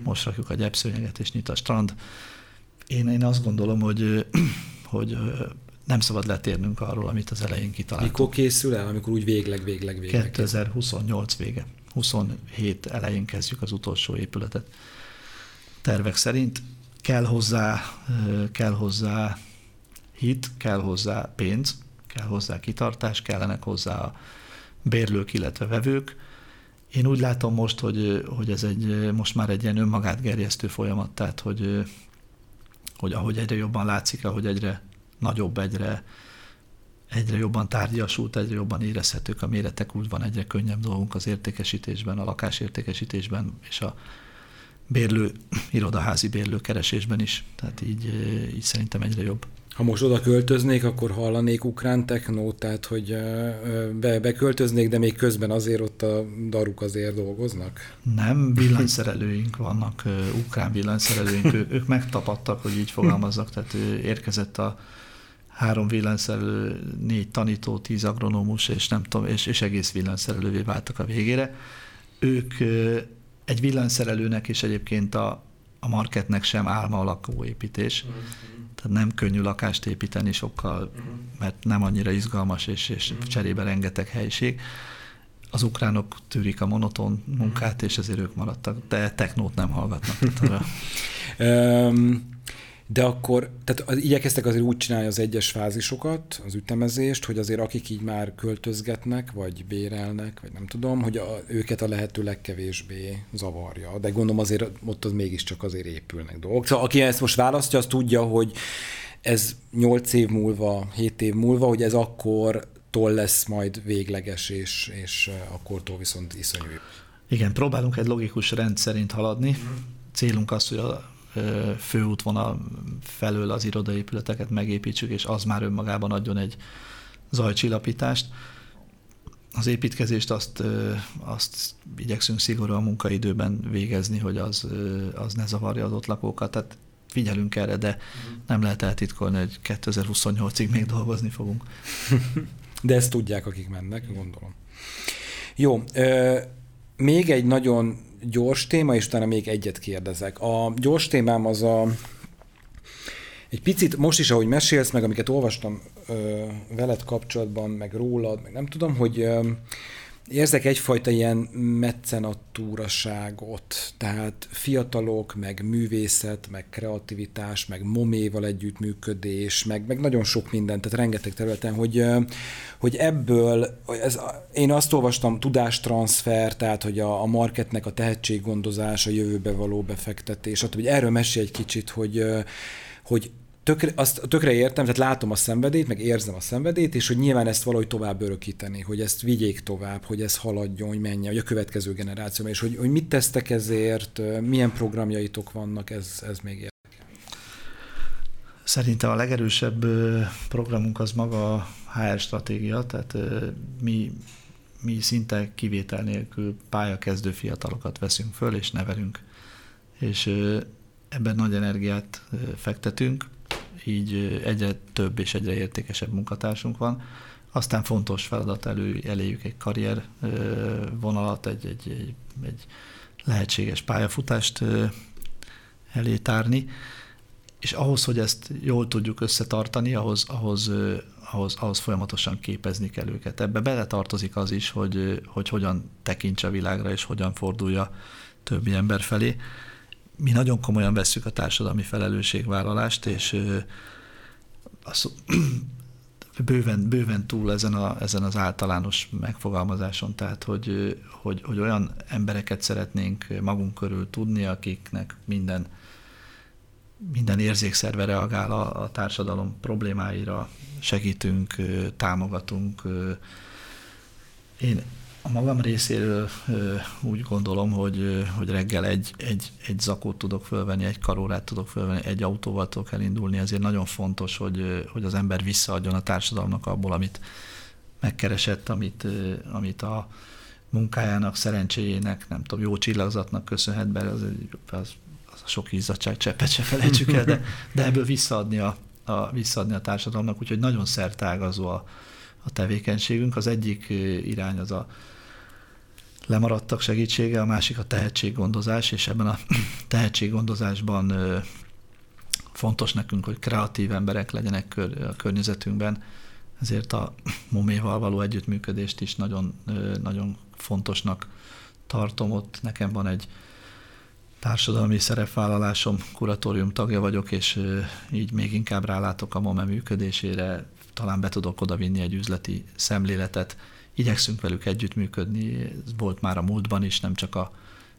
most rakjuk a gyepszőnyeget, és nyit a strand én, én azt gondolom, hogy, hogy nem szabad letérnünk arról, amit az elején kitaláltunk. Mikor készül el, amikor úgy végleg, végleg, végleg? 2028 vége. 27 elején kezdjük az utolsó épületet. Tervek szerint kell hozzá, kell hozzá hit, kell hozzá pénz, kell hozzá kitartás, kellenek hozzá a bérlők, illetve vevők. Én úgy látom most, hogy, hogy ez egy, most már egy ilyen önmagát gerjesztő folyamat, tehát hogy hogy ahogy egyre jobban látszik, ahogy egyre nagyobb, egyre, egyre jobban tárgyasult, egyre jobban érezhetők a méretek, úgy van egyre könnyebb dolgunk az értékesítésben, a lakásértékesítésben és a bérlő, irodaházi bérlő keresésben is. Tehát így, így szerintem egyre jobb. Ha most oda költöznék, akkor hallanék ukrán technót, tehát hogy be, beköltöznék, de még közben azért ott a daruk azért dolgoznak? Nem, villanyszerelőink vannak, ukrán villanyszerelőink, ő, ők megtapadtak, hogy így fogalmazzak, tehát érkezett a három villanyszerelő, négy tanító, tíz agronómus, és nem tudom, és, és egész villanyszerelővé váltak a végére. Ők egy villanyszerelőnek és egyébként a, a marketnek sem álma a lakóépítés. Mm-hmm. Tehát nem könnyű lakást építeni sokkal, uh-huh. mert nem annyira izgalmas, és, és uh-huh. cserébe rengeteg helység. Az ukránok tűrik a monoton munkát, uh-huh. és ezért ők maradtak, de technót nem hallgatnak. De akkor, tehát az, igyekeztek azért úgy csinálni az egyes fázisokat, az ütemezést, hogy azért akik így már költözgetnek, vagy bérelnek, vagy nem tudom, hogy a, őket a lehető legkevésbé zavarja. De gondolom azért ott az mégiscsak azért épülnek dolgok. Szóval aki ezt most választja, az tudja, hogy ez 8 év múlva, 7 év múlva, hogy ez akkor tól lesz majd végleges, és, és akkortól viszont iszonyú. Igen, próbálunk egy logikus rend szerint haladni. Célunk az, hogy a főútvonal felől az irodaépületeket megépítsük, és az már önmagában adjon egy zajcsillapítást. Az építkezést azt, azt igyekszünk szigorúan munkaidőben végezni, hogy az, az ne zavarja az ott lakókat. Tehát figyelünk erre, de nem lehet eltitkolni, hogy 2028-ig még dolgozni fogunk. De ezt tudják, akik mennek, gondolom. Jó, még egy nagyon gyors téma, és utána még egyet kérdezek. A gyors témám az a egy picit, most is, ahogy mesélsz, meg amiket olvastam ö, veled kapcsolatban, meg rólad, meg nem tudom, hogy ö, érzek egyfajta ilyen meccenatúraságot, tehát fiatalok, meg művészet, meg kreativitás, meg moméval együttműködés, meg, meg nagyon sok minden, tehát rengeteg területen, hogy, hogy ebből, ez, én azt olvastam, tudástranszfer, tehát hogy a, a marketnek a tehetséggondozás, a jövőbe való befektetés, hogy erről mesélj egy kicsit, hogy, hogy tökre, azt tökre értem, tehát látom a szenvedét, meg érzem a szenvedét, és hogy nyilván ezt valahogy tovább örökíteni, hogy ezt vigyék tovább, hogy ez haladjon, hogy menjen, hogy a következő generáció, és hogy, hogy mit tesztek ezért, milyen programjaitok vannak, ez, ez még érdekel. Szerintem a legerősebb programunk az maga a HR stratégia, tehát mi, mi szinte kivétel nélkül pályakezdő fiatalokat veszünk föl, és nevelünk. És ebben nagy energiát fektetünk, így egyre több és egyre értékesebb munkatársunk van. Aztán fontos feladat elő, eléjük egy karrier vonalat, egy, egy, egy, egy lehetséges pályafutást elé tárni, és ahhoz, hogy ezt jól tudjuk összetartani, ahhoz, ahhoz, ahhoz, ahhoz folyamatosan képezni kell őket. Ebbe beletartozik az is, hogy, hogy hogyan tekintse a világra, és hogyan fordulja többi ember felé mi nagyon komolyan vesszük a társadalmi felelősségvállalást, és az, bőven, bőven túl ezen, a, ezen az általános megfogalmazáson, tehát hogy, hogy, hogy olyan embereket szeretnénk magunk körül tudni, akiknek minden, minden érzékszerve reagál a, a társadalom problémáira, segítünk, támogatunk. Én a magam részéről úgy gondolom, hogy, hogy reggel egy, egy, egy zakót tudok fölvenni, egy karórát tudok fölvenni, egy autóval tudok elindulni, ezért nagyon fontos, hogy, hogy az ember visszaadjon a társadalomnak abból, amit megkeresett, amit, amit a munkájának, szerencséjének, nem tudom, jó csillagzatnak köszönhet be, az, az, az a sok izzadság cseppet se felejtsük el, de, de ebből visszaadni a, a, visszaadni a társadalomnak, úgyhogy nagyon szertágazó a, a tevékenységünk. Az egyik irány az a lemaradtak segítsége, a másik a tehetséggondozás, és ebben a tehetséggondozásban fontos nekünk, hogy kreatív emberek legyenek a környezetünkben, ezért a moméval való együttműködést is nagyon, nagyon fontosnak tartom. Ott nekem van egy társadalmi szerepvállalásom, kuratórium tagja vagyok, és így még inkább rálátok a MOME működésére, talán be tudok oda vinni egy üzleti szemléletet, igyekszünk velük együttműködni, ez volt már a múltban is, nem csak a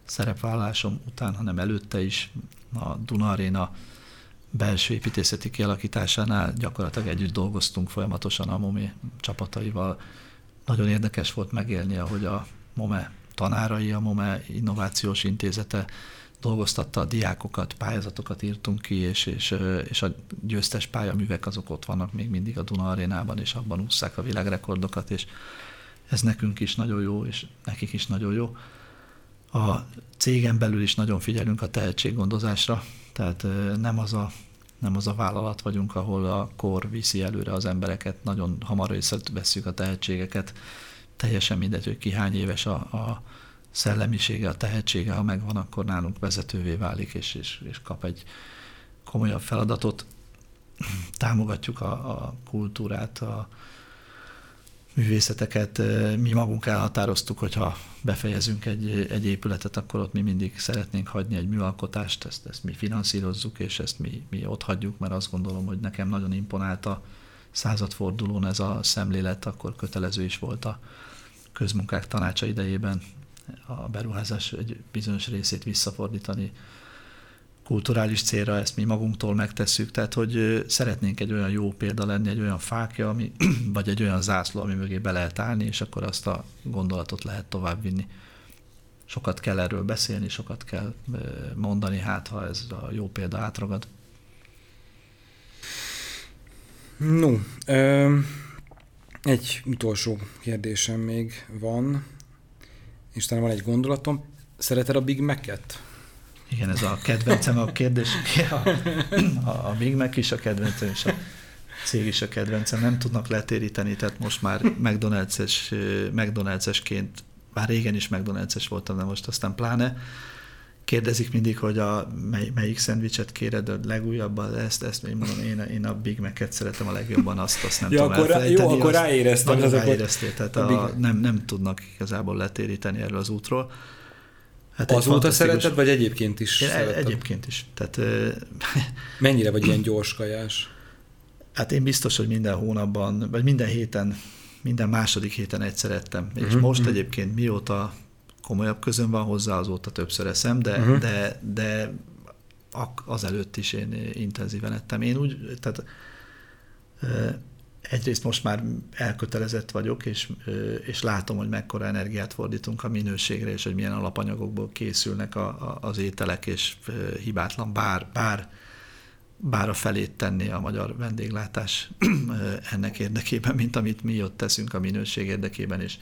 szerepvállásom után, hanem előtte is. A Duna Arena belső építészeti kialakításánál gyakorlatilag együtt dolgoztunk folyamatosan a MOME csapataival. Nagyon érdekes volt megélni, ahogy a MOME tanárai, a MOME Innovációs Intézete dolgoztatta a diákokat, pályázatokat írtunk ki, és, és, és a győztes pályaművek azok ott vannak még mindig a Duna arénában, és abban ússzák a világrekordokat, és ez nekünk is nagyon jó, és nekik is nagyon jó. A cégen belül is nagyon figyelünk a tehetséggondozásra, tehát nem az a, nem az a vállalat vagyunk, ahol a kor viszi előre az embereket, nagyon hamar észreveszünk a tehetségeket, teljesen mindegy, hogy ki hány éves a, a szellemisége, a tehetsége, ha megvan, akkor nálunk vezetővé válik, és, és, és kap egy komolyabb feladatot. Támogatjuk a, a kultúrát, a, művészeteket mi magunk elhatároztuk, hogyha befejezünk egy, egy épületet, akkor ott mi mindig szeretnénk hagyni egy műalkotást, ezt, ezt mi finanszírozzuk, és ezt mi, mi ott hagyjuk, mert azt gondolom, hogy nekem nagyon imponált a századfordulón ez a szemlélet, akkor kötelező is volt a közmunkák tanácsa idejében a beruházás egy bizonyos részét visszafordítani kulturális célra ezt mi magunktól megtesszük, tehát hogy szeretnénk egy olyan jó példa lenni, egy olyan fákja, ami, vagy egy olyan zászló, ami mögé be lehet állni, és akkor azt a gondolatot lehet továbbvinni. Sokat kell erről beszélni, sokat kell mondani, hát ha ez a jó példa átragad. No, egy utolsó kérdésem még van, talán van egy gondolatom. Szereted a Big Mac-et? Igen, ez a kedvencem a kérdés. A, a, a Big Mac is a kedvencem, és a cég is a kedvencem. Nem tudnak letéríteni, tehát most már McDonald's-es, McDonald's-esként, már régen is McDonald's-es voltam, de most aztán pláne, kérdezik mindig, hogy a, mely, melyik szendvicset kéred, a legújabban, ezt, ezt még mondom, én, én a Big Mac-et szeretem a legjobban, azt, azt nem ja, tudom akkor. Jó, akkor ráéreztem. Nagyon ráéreztél, tehát a, a, nem, nem tudnak igazából letéríteni erről az útról. Hát Azóta szereted, vagy egyébként is Én szereted? Egyébként is. Tehát, Mennyire vagy ilyen gyors kajás? Hát én biztos, hogy minden hónapban, vagy minden héten, minden második héten egyszer ettem. Uh-huh, És mhm, most uh-huh. egyébként mióta komolyabb közön van hozzá, azóta többször eszem, de, uh-huh. de, de azelőtt is én intenzíven ettem. Én úgy, tehát egyrészt most már elkötelezett vagyok, és, és látom, hogy mekkora energiát fordítunk a minőségre, és hogy milyen alapanyagokból készülnek a, a, az ételek, és hibátlan, bár, bár, bár a felét tenni a magyar vendéglátás ennek érdekében, mint amit mi ott teszünk a minőség érdekében, és,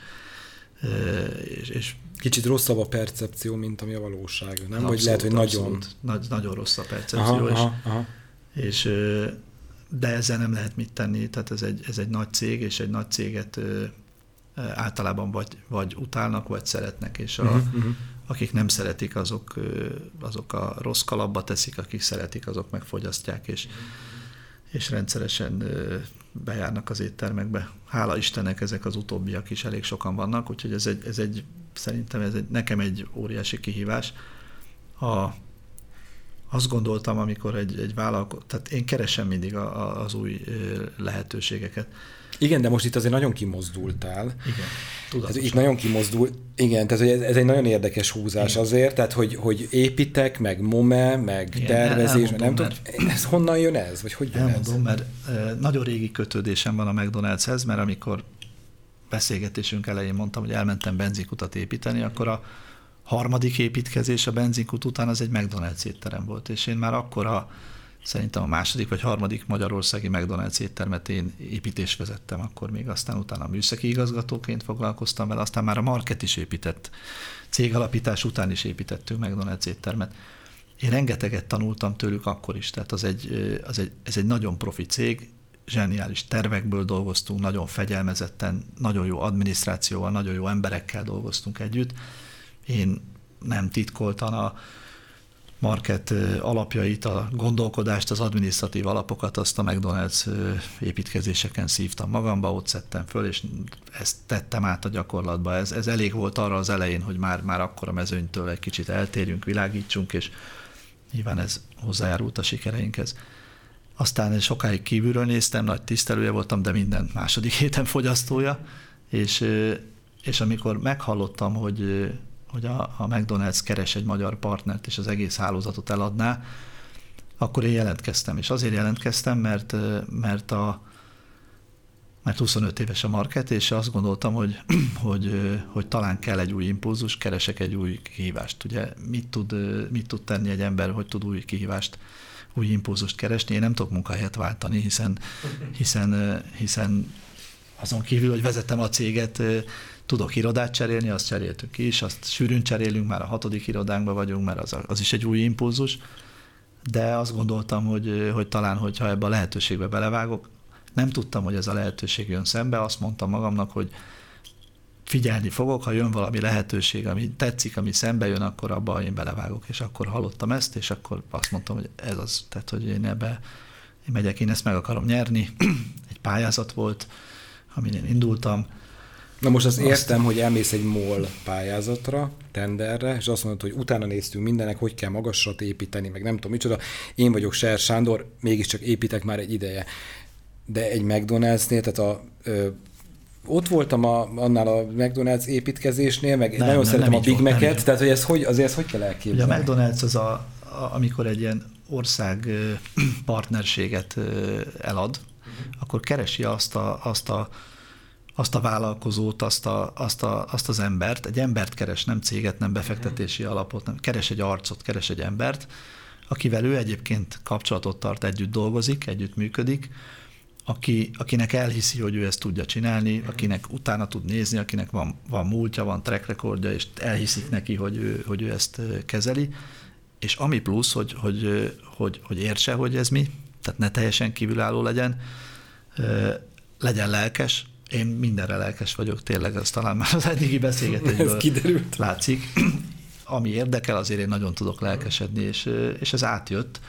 és, és Kicsit rosszabb a percepció, mint ami a valóság, nem? Abszolút, Vagy lehet, hogy nagyon... Nagy, nagyon rossz a percepció, aha, és, aha, aha. és de ezzel nem lehet mit tenni, tehát ez egy, ez egy nagy cég, és egy nagy céget általában vagy, vagy utálnak, vagy szeretnek, és a, uh-huh. akik nem szeretik, azok, azok a rossz kalapba teszik, akik szeretik, azok megfogyasztják, és, és rendszeresen bejárnak az éttermekbe. Hála Istennek ezek az utóbbiak is elég sokan vannak, úgyhogy ez egy, ez egy szerintem ez egy, nekem egy óriási kihívás. A, azt gondoltam, amikor egy, egy vállalkozó, tehát én keresem mindig a, a, az új lehetőségeket. Igen, de most itt azért nagyon kimozdultál. Igen, tudatosan. itt nagyon kimozdul. Igen, tehát ez, ez egy nagyon érdekes húzás Igen. azért, tehát hogy, hogy építek, meg MOME, meg Igen, tervezés, nem tudom, ez honnan jön ez, vagy hogy jön elmondom, ez? mert nagyon régi kötődésem van a McDonald'shez, mert amikor beszélgetésünk elején mondtam, hogy elmentem benzinkutat építeni, akkor a harmadik építkezés a benzinkut után az egy McDonald's étterem volt, és én már akkor a, szerintem a második vagy harmadik magyarországi McDonald's éttermet én építés vezettem, akkor még aztán utána műszaki igazgatóként foglalkoztam vele, aztán már a market is épített, cégalapítás után is építettünk McDonald's éttermet. Én rengeteget tanultam tőlük akkor is, tehát az egy, az egy, ez egy nagyon profi cég, zseniális tervekből dolgoztunk, nagyon fegyelmezetten, nagyon jó adminisztrációval, nagyon jó emberekkel dolgoztunk együtt. Én nem titkoltan a market alapjait, a gondolkodást, az adminisztratív alapokat, azt a McDonald's építkezéseken szívtam magamba, ott szedtem föl, és ezt tettem át a gyakorlatba. Ez, ez elég volt arra az elején, hogy már, már akkor a mezőnytől egy kicsit eltérjünk, világítsunk, és nyilván ez hozzájárult a sikereinkhez. Aztán sokáig kívülről néztem, nagy tisztelője voltam, de minden második héten fogyasztója, és, és amikor meghallottam, hogy, hogy a, a McDonald's keres egy magyar partnert, és az egész hálózatot eladná, akkor én jelentkeztem, és azért jelentkeztem, mert, mert a, mert 25 éves a market, és azt gondoltam, hogy, hogy, hogy talán kell egy új impulzus, keresek egy új kihívást. Ugye mit tud, mit tud tenni egy ember, hogy tud új kihívást új impulzust keresni. Én nem tudok munkahelyet váltani, hiszen, hiszen, hiszen azon kívül, hogy vezetem a céget, tudok irodát cserélni, azt cseréltük is, azt sűrűn cserélünk, már a hatodik irodánkban vagyunk, mert az, az is egy új impulzus, de azt gondoltam, hogy, hogy talán, hogyha ebbe a lehetőségbe belevágok, nem tudtam, hogy ez a lehetőség jön szembe, azt mondtam magamnak, hogy figyelni fogok, ha jön valami lehetőség, ami tetszik, ami szembe jön, akkor abba én belevágok. És akkor hallottam ezt, és akkor azt mondtam, hogy ez az, tehát hogy én ebbe én megyek, én ezt meg akarom nyerni. Egy pályázat volt, amin én indultam. Na most azt, azt értem, hogy elmész egy MOL pályázatra, tenderre, és azt mondod, hogy utána néztünk mindenek, hogy kell magasat építeni, meg nem tudom micsoda. Én vagyok Ser Sándor, mégiscsak építek már egy ideje. De egy McDonald's-nél, tehát a ott voltam a, annál a McDonald's építkezésnél, meg nem, nagyon nem, szeretem nem a Big Mac-et, tehát hogy ez hogy, azért ezt hogy kell elképzelni? Ugye a McDonald's az, a, a, amikor egy ilyen ország partnerséget elad, akkor keresi azt a, azt a azt a vállalkozót, azt, a, azt, a, azt az embert, egy embert keres, nem céget, nem befektetési alapot, nem, keres egy arcot, keres egy embert, akivel ő egyébként kapcsolatot tart, együtt dolgozik, együtt működik, aki, akinek elhiszi, hogy ő ezt tudja csinálni, akinek utána tud nézni, akinek van, van múltja, van track recordja, és elhiszik neki, hogy ő, hogy ő ezt kezeli. És ami plusz, hogy, hogy, hogy, hogy értse, hogy ez mi, tehát ne teljesen kívülálló legyen, legyen lelkes, én mindenre lelkes vagyok, tényleg ez talán már az eddigi beszélgetésből ez kiderült. látszik. Ami érdekel, azért én nagyon tudok lelkesedni, és, és ez átjött.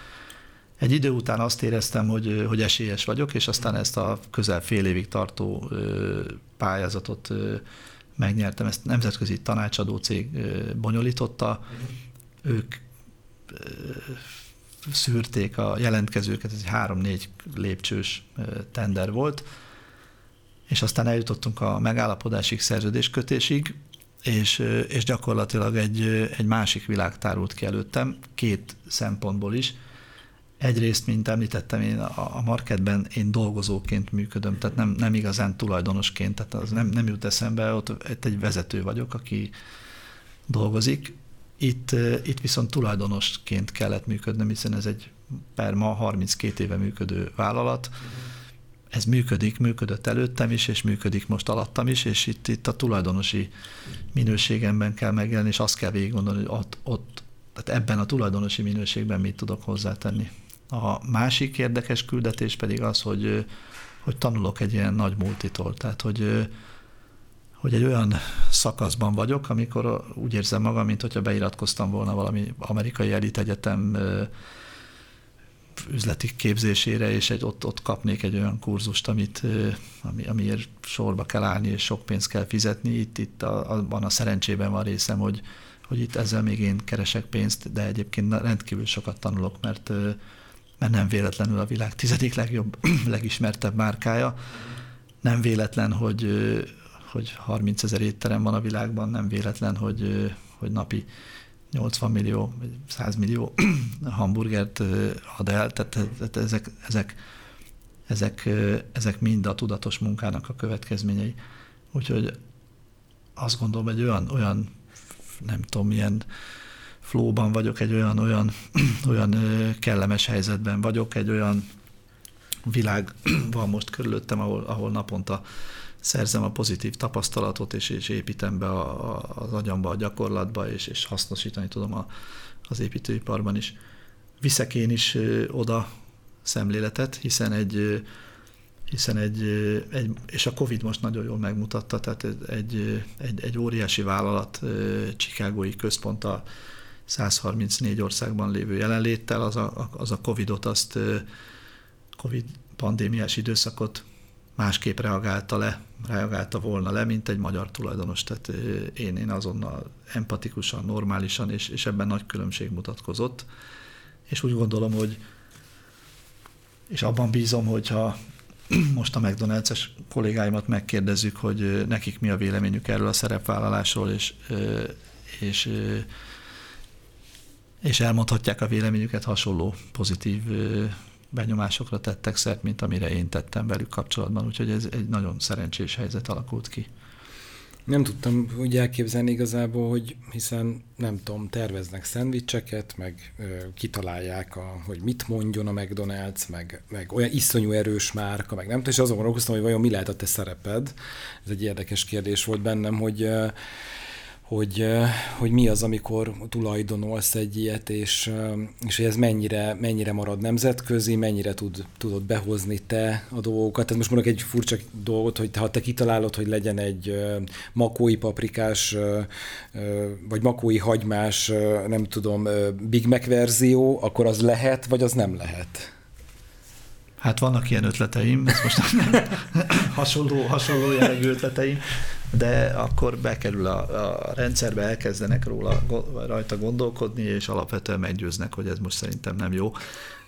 Egy idő után azt éreztem, hogy, hogy esélyes vagyok, és aztán ezt a közel fél évig tartó pályázatot megnyertem. Ezt nemzetközi tanácsadó cég bonyolította. Ők szűrték a jelentkezőket, ez egy három-négy lépcsős tender volt, és aztán eljutottunk a megállapodásig, szerződéskötésig, és, és gyakorlatilag egy, egy másik világ tárult ki előttem, két szempontból is. Egyrészt, mint említettem, én a, marketben én dolgozóként működöm, tehát nem, nem igazán tulajdonosként, tehát az nem, nem jut eszembe, ott egy vezető vagyok, aki dolgozik. Itt, itt viszont tulajdonosként kellett működnöm, hiszen ez egy per ma 32 éve működő vállalat. Ez működik, működött előttem is, és működik most alattam is, és itt, itt a tulajdonosi minőségemben kell megjelenni, és azt kell végig gondolni, hogy ott, ott, tehát ebben a tulajdonosi minőségben mit tudok hozzátenni. A másik érdekes küldetés pedig az, hogy, hogy tanulok egy ilyen nagy multitól, tehát hogy, hogy egy olyan szakaszban vagyok, amikor úgy érzem magam, mint hogyha beiratkoztam volna valami amerikai elit egyetem üzleti képzésére, és egy, ott, ott kapnék egy olyan kurzust, amit, ami, amiért sorba kell állni, és sok pénzt kell fizetni. Itt, itt a, abban a szerencsében van részem, hogy, hogy itt ezzel még én keresek pénzt, de egyébként rendkívül sokat tanulok, mert, mert nem véletlenül a világ tizedik legjobb, legismertebb márkája. Nem véletlen, hogy, hogy 30 ezer étterem van a világban, nem véletlen, hogy, hogy napi 80 millió, 100 millió hamburgert ad el, tehát, ezek, ezek, ezek, ezek mind a tudatos munkának a következményei. Úgyhogy azt gondolom, egy olyan, olyan nem tudom, milyen flóban vagyok, egy olyan, olyan, olyan kellemes helyzetben vagyok, egy olyan világ van most körülöttem, ahol, ahol naponta szerzem a pozitív tapasztalatot, és, és építem be a, a, az agyamba, a gyakorlatba, és, és hasznosítani tudom a, az építőiparban is. Viszek én is oda szemléletet, hiszen egy hiszen egy, egy, és a Covid most nagyon jól megmutatta, tehát egy, egy, egy óriási vállalat, Chicagói központ a 134 országban lévő jelenléttel, az a, az a Covidot, azt Covid pandémiás időszakot másképp reagálta le, reagálta volna le, mint egy magyar tulajdonos. Tehát én, én azonnal empatikusan, normálisan, és, és ebben nagy különbség mutatkozott. És úgy gondolom, hogy és abban bízom, hogyha most a McDonald's-es kollégáimat megkérdezzük, hogy nekik mi a véleményük erről a szerepvállalásról, és, és, és elmondhatják a véleményüket hasonló pozitív benyomásokra tettek szert, mint amire én tettem velük kapcsolatban, úgyhogy ez egy nagyon szerencsés helyzet alakult ki. Nem tudtam úgy elképzelni igazából, hogy hiszen nem tudom, terveznek szendvicseket, meg ö, kitalálják, a, hogy mit mondjon a McDonald's, meg, meg olyan iszonyú erős márka, meg nem tudom, és azon gondolkoztam, hogy vajon mi lehet a te szereped. Ez egy érdekes kérdés volt bennem, hogy ö, hogy, hogy mi az, amikor tulajdonolsz egy ilyet, és, és hogy ez mennyire, mennyire marad nemzetközi, mennyire tud, tudod behozni te a dolgokat. Tehát most mondok egy furcsa dolgot, hogy ha te kitalálod, hogy legyen egy makói paprikás, vagy makói hagymás, nem tudom, Big Mac verzió, akkor az lehet, vagy az nem lehet? Hát vannak ilyen ötleteim, ez most hasonló, hasonló jellegű ötleteim, de akkor bekerül a, a rendszerbe, elkezdenek róla rajta gondolkodni, és alapvetően meggyőznek, hogy ez most szerintem nem jó.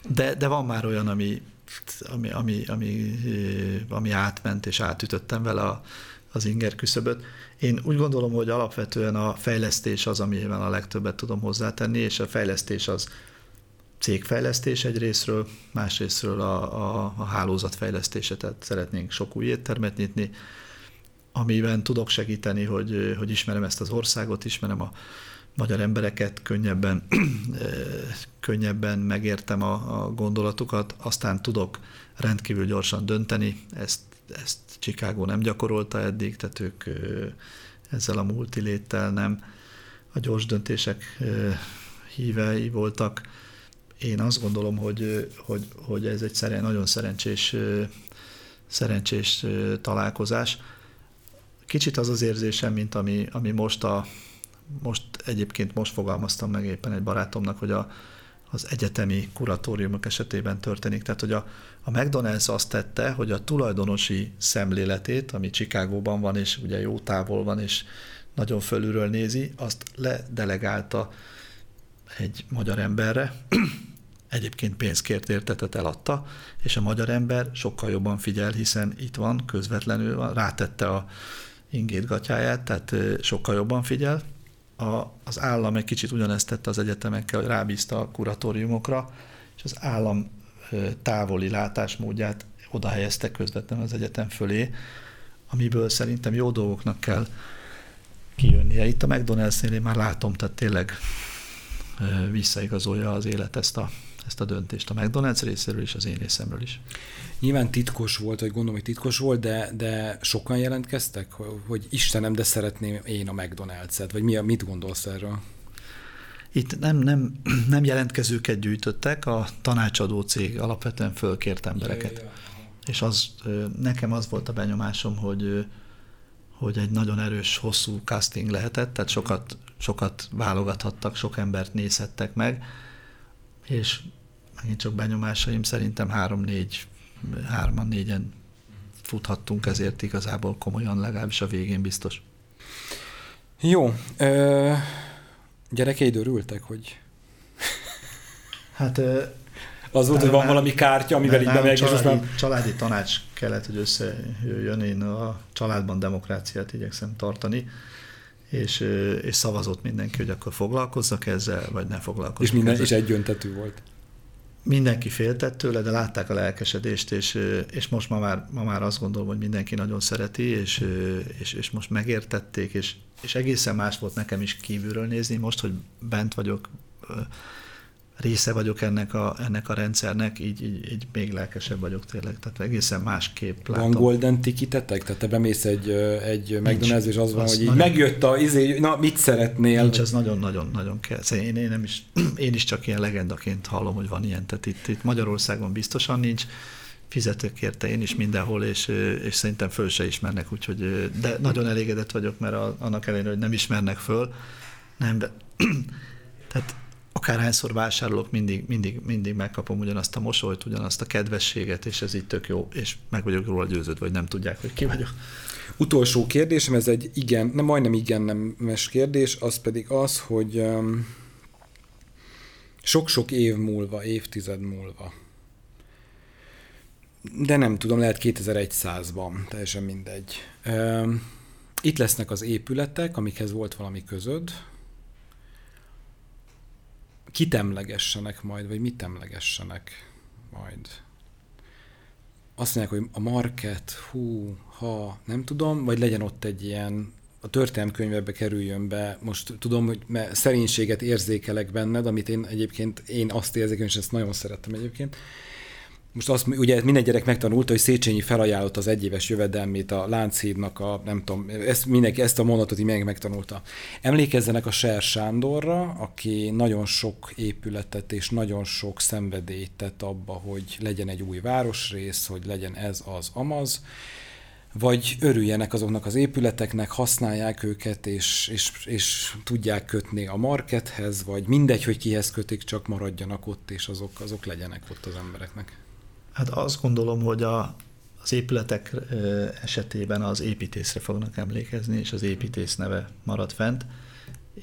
De, de van már olyan, ami, ami, ami, ami, ami átment, és átütöttem vele a, az inger küszöböt. Én úgy gondolom, hogy alapvetően a fejlesztés az, amivel a legtöbbet tudom hozzátenni, és a fejlesztés az cégfejlesztés egy részről, másrésztről a, a, a hálózatfejlesztése, tehát szeretnénk sok új éttermet nyitni, amiben tudok segíteni, hogy, hogy ismerem ezt az országot, ismerem a magyar embereket, könnyebben, könnyebben megértem a, a gondolatukat, aztán tudok rendkívül gyorsan dönteni, ezt, ezt Chicago nem gyakorolta eddig, tehát ők ezzel a multiléttel nem a gyors döntések hívei voltak. Én azt gondolom, hogy, hogy, hogy ez egy szeren, nagyon szerencsés, szerencsés találkozás Kicsit az az érzésem, mint ami, ami most a, most egyébként most fogalmaztam meg éppen egy barátomnak, hogy a, az egyetemi kuratóriumok esetében történik. Tehát, hogy a, a McDonald's azt tette, hogy a tulajdonosi szemléletét, ami Csikágóban van, és ugye jó távol van, és nagyon fölülről nézi, azt ledelegálta egy magyar emberre, egyébként pénzt kért értetet eladta, és a magyar ember sokkal jobban figyel, hiszen itt van, közvetlenül van, rátette a, ingét gatyáját, tehát sokkal jobban figyel. A, az állam egy kicsit ugyanezt tette az egyetemekkel, hogy rábízta a kuratóriumokra, és az állam távoli látásmódját oda helyezte közvetlenül az egyetem fölé, amiből szerintem jó dolgoknak kell kijönnie. Itt a McDonald's-nél én már látom, tehát tényleg visszaigazolja az élet ezt a, ezt a döntést a McDonald's részéről és az én részemről is. Nyilván titkos volt, vagy gondolom, hogy titkos volt, de, de sokan jelentkeztek, hogy Istenem, de szeretném én a McDonald's-et, vagy mi, mit gondolsz erről? Itt nem, nem, nem jelentkezőket gyűjtöttek, a tanácsadó cég alapvetően fölkért embereket. Ja, ja, ja. És az, nekem az volt a benyomásom, hogy, hogy egy nagyon erős, hosszú casting lehetett, tehát sokat, sokat válogathattak, sok embert nézhettek meg, és megint csak benyomásaim szerintem három-négy, hárman, négyen futhattunk, ezért igazából komolyan, legalábbis a végén biztos. Jó. Ö, gyerekeid örültek, hogy... Hát az volt, hogy van valami kártya, amivel így bemegy, családi, és aztán... családi tanács kellett, hogy összejöjjön. Én a családban demokráciát igyekszem tartani, és, és szavazott mindenki, hogy akkor foglalkozzak ezzel, vagy ne foglalkozzak És minden ezzel. is egyöntetű volt. Mindenki féltett tőle, de látták a lelkesedést, és, és most ma már, ma már azt gondolom, hogy mindenki nagyon szereti, és, és, és most megértették, és, és egészen más volt nekem is kívülről nézni, most, hogy bent vagyok, része vagyok ennek a, ennek a rendszernek, így, így, így még lelkesebb vagyok tényleg. Tehát egészen másképp látom. Van golden ticketetek? Tehát te bemész egy, egy McDonald's, és az van, hogy így nagyon, megjött a izé, na mit szeretnél? Nincs, ez nagyon-nagyon-nagyon kell. Szóval én, én, nem is, én is csak ilyen legendaként hallom, hogy van ilyen. Tehát itt, itt Magyarországon biztosan nincs fizetők érte én is mindenhol, és, és szerintem föl se ismernek, úgyhogy, de nagyon elégedett vagyok, mert a, annak ellenére, hogy nem ismernek föl, nem, de, tehát akárhányszor vásárolok, mindig, mindig, mindig megkapom ugyanazt a mosolyt, ugyanazt a kedvességet, és ez így tök jó, és meg vagyok róla győződve, vagy nem tudják, hogy ki vagyok. Utolsó kérdésem, ez egy igen, nem majdnem igen nemes kérdés, az pedig az, hogy sok-sok év múlva, évtized múlva, de nem tudom, lehet 2100-ban, teljesen mindegy. Um, itt lesznek az épületek, amikhez volt valami közöd, kitemlegessenek majd, vagy mit emlegessenek majd. Azt mondják, hogy a market, hú, ha, nem tudom, vagy legyen ott egy ilyen, a történelmkönyvebe kerüljön be. Most tudom, hogy szerénységet érzékelek benned, amit én egyébként, én azt érzékelem, és ezt nagyon szerettem egyébként, most azt, ugye minden gyerek megtanulta, hogy Széchenyi felajánlott az egyéves jövedelmét a Lánchídnak, a, nem tudom, ezt, mindenki ezt a mondatot így meg megtanulta. Emlékezzenek a Ser Sándorra, aki nagyon sok épületet és nagyon sok szenvedélyt tett abba, hogy legyen egy új városrész, hogy legyen ez az amaz, vagy örüljenek azoknak az épületeknek, használják őket, és, és, és tudják kötni a markethez, vagy mindegy, hogy kihez kötik, csak maradjanak ott, és azok, azok legyenek ott az embereknek. Hát azt gondolom, hogy a, az épületek esetében az építészre fognak emlékezni, és az építész neve marad fent.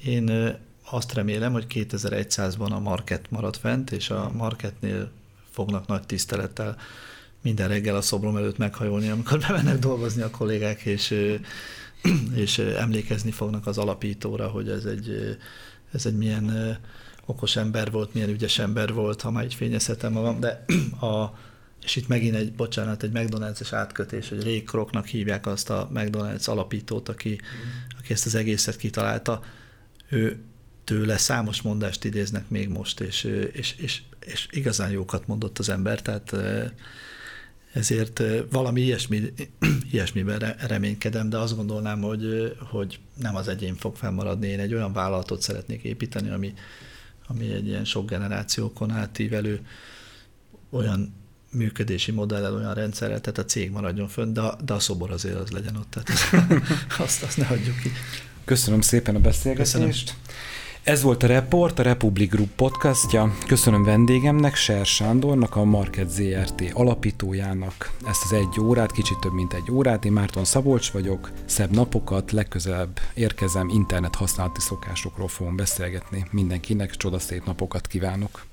Én azt remélem, hogy 2100-ban a market marad fent, és a marketnél fognak nagy tisztelettel minden reggel a szobrom előtt meghajolni, amikor bemennek dolgozni a kollégák, és, és emlékezni fognak az alapítóra, hogy ez egy, ez egy milyen okos ember volt, milyen ügyes ember volt, ha már így fényezhetem magam, de a, és itt megint egy, bocsánat, egy McDonald's-es átkötés, hogy Ray Kroknak hívják azt a McDonald's alapítót, aki, mm. aki ezt az egészet kitalálta. Ő tőle számos mondást idéznek még most, és, és, és, és igazán jókat mondott az ember, tehát ezért valami ilyesmi, ilyesmiben reménykedem, de azt gondolnám, hogy, hogy nem az egyén fog fennmaradni. Én egy olyan vállalatot szeretnék építeni, ami, ami egy ilyen sok generációkon átívelő olyan működési modellel, olyan rendszerrel, tehát a cég maradjon fönn, de, de a szobor azért az legyen ott, tehát azt, azt ne hagyjuk ki. Köszönöm szépen a beszélgetést. Köszönöm. Ez volt a Report, a Republic Group podcastja. Köszönöm vendégemnek, Ser Sándornak, a Market ZRT alapítójának ezt az egy órát, kicsit több mint egy órát. Én Márton Szabolcs vagyok, szebb napokat, legközelebb érkezem, internet használati szokásokról fogom beszélgetni. Mindenkinek csodaszép napokat kívánok!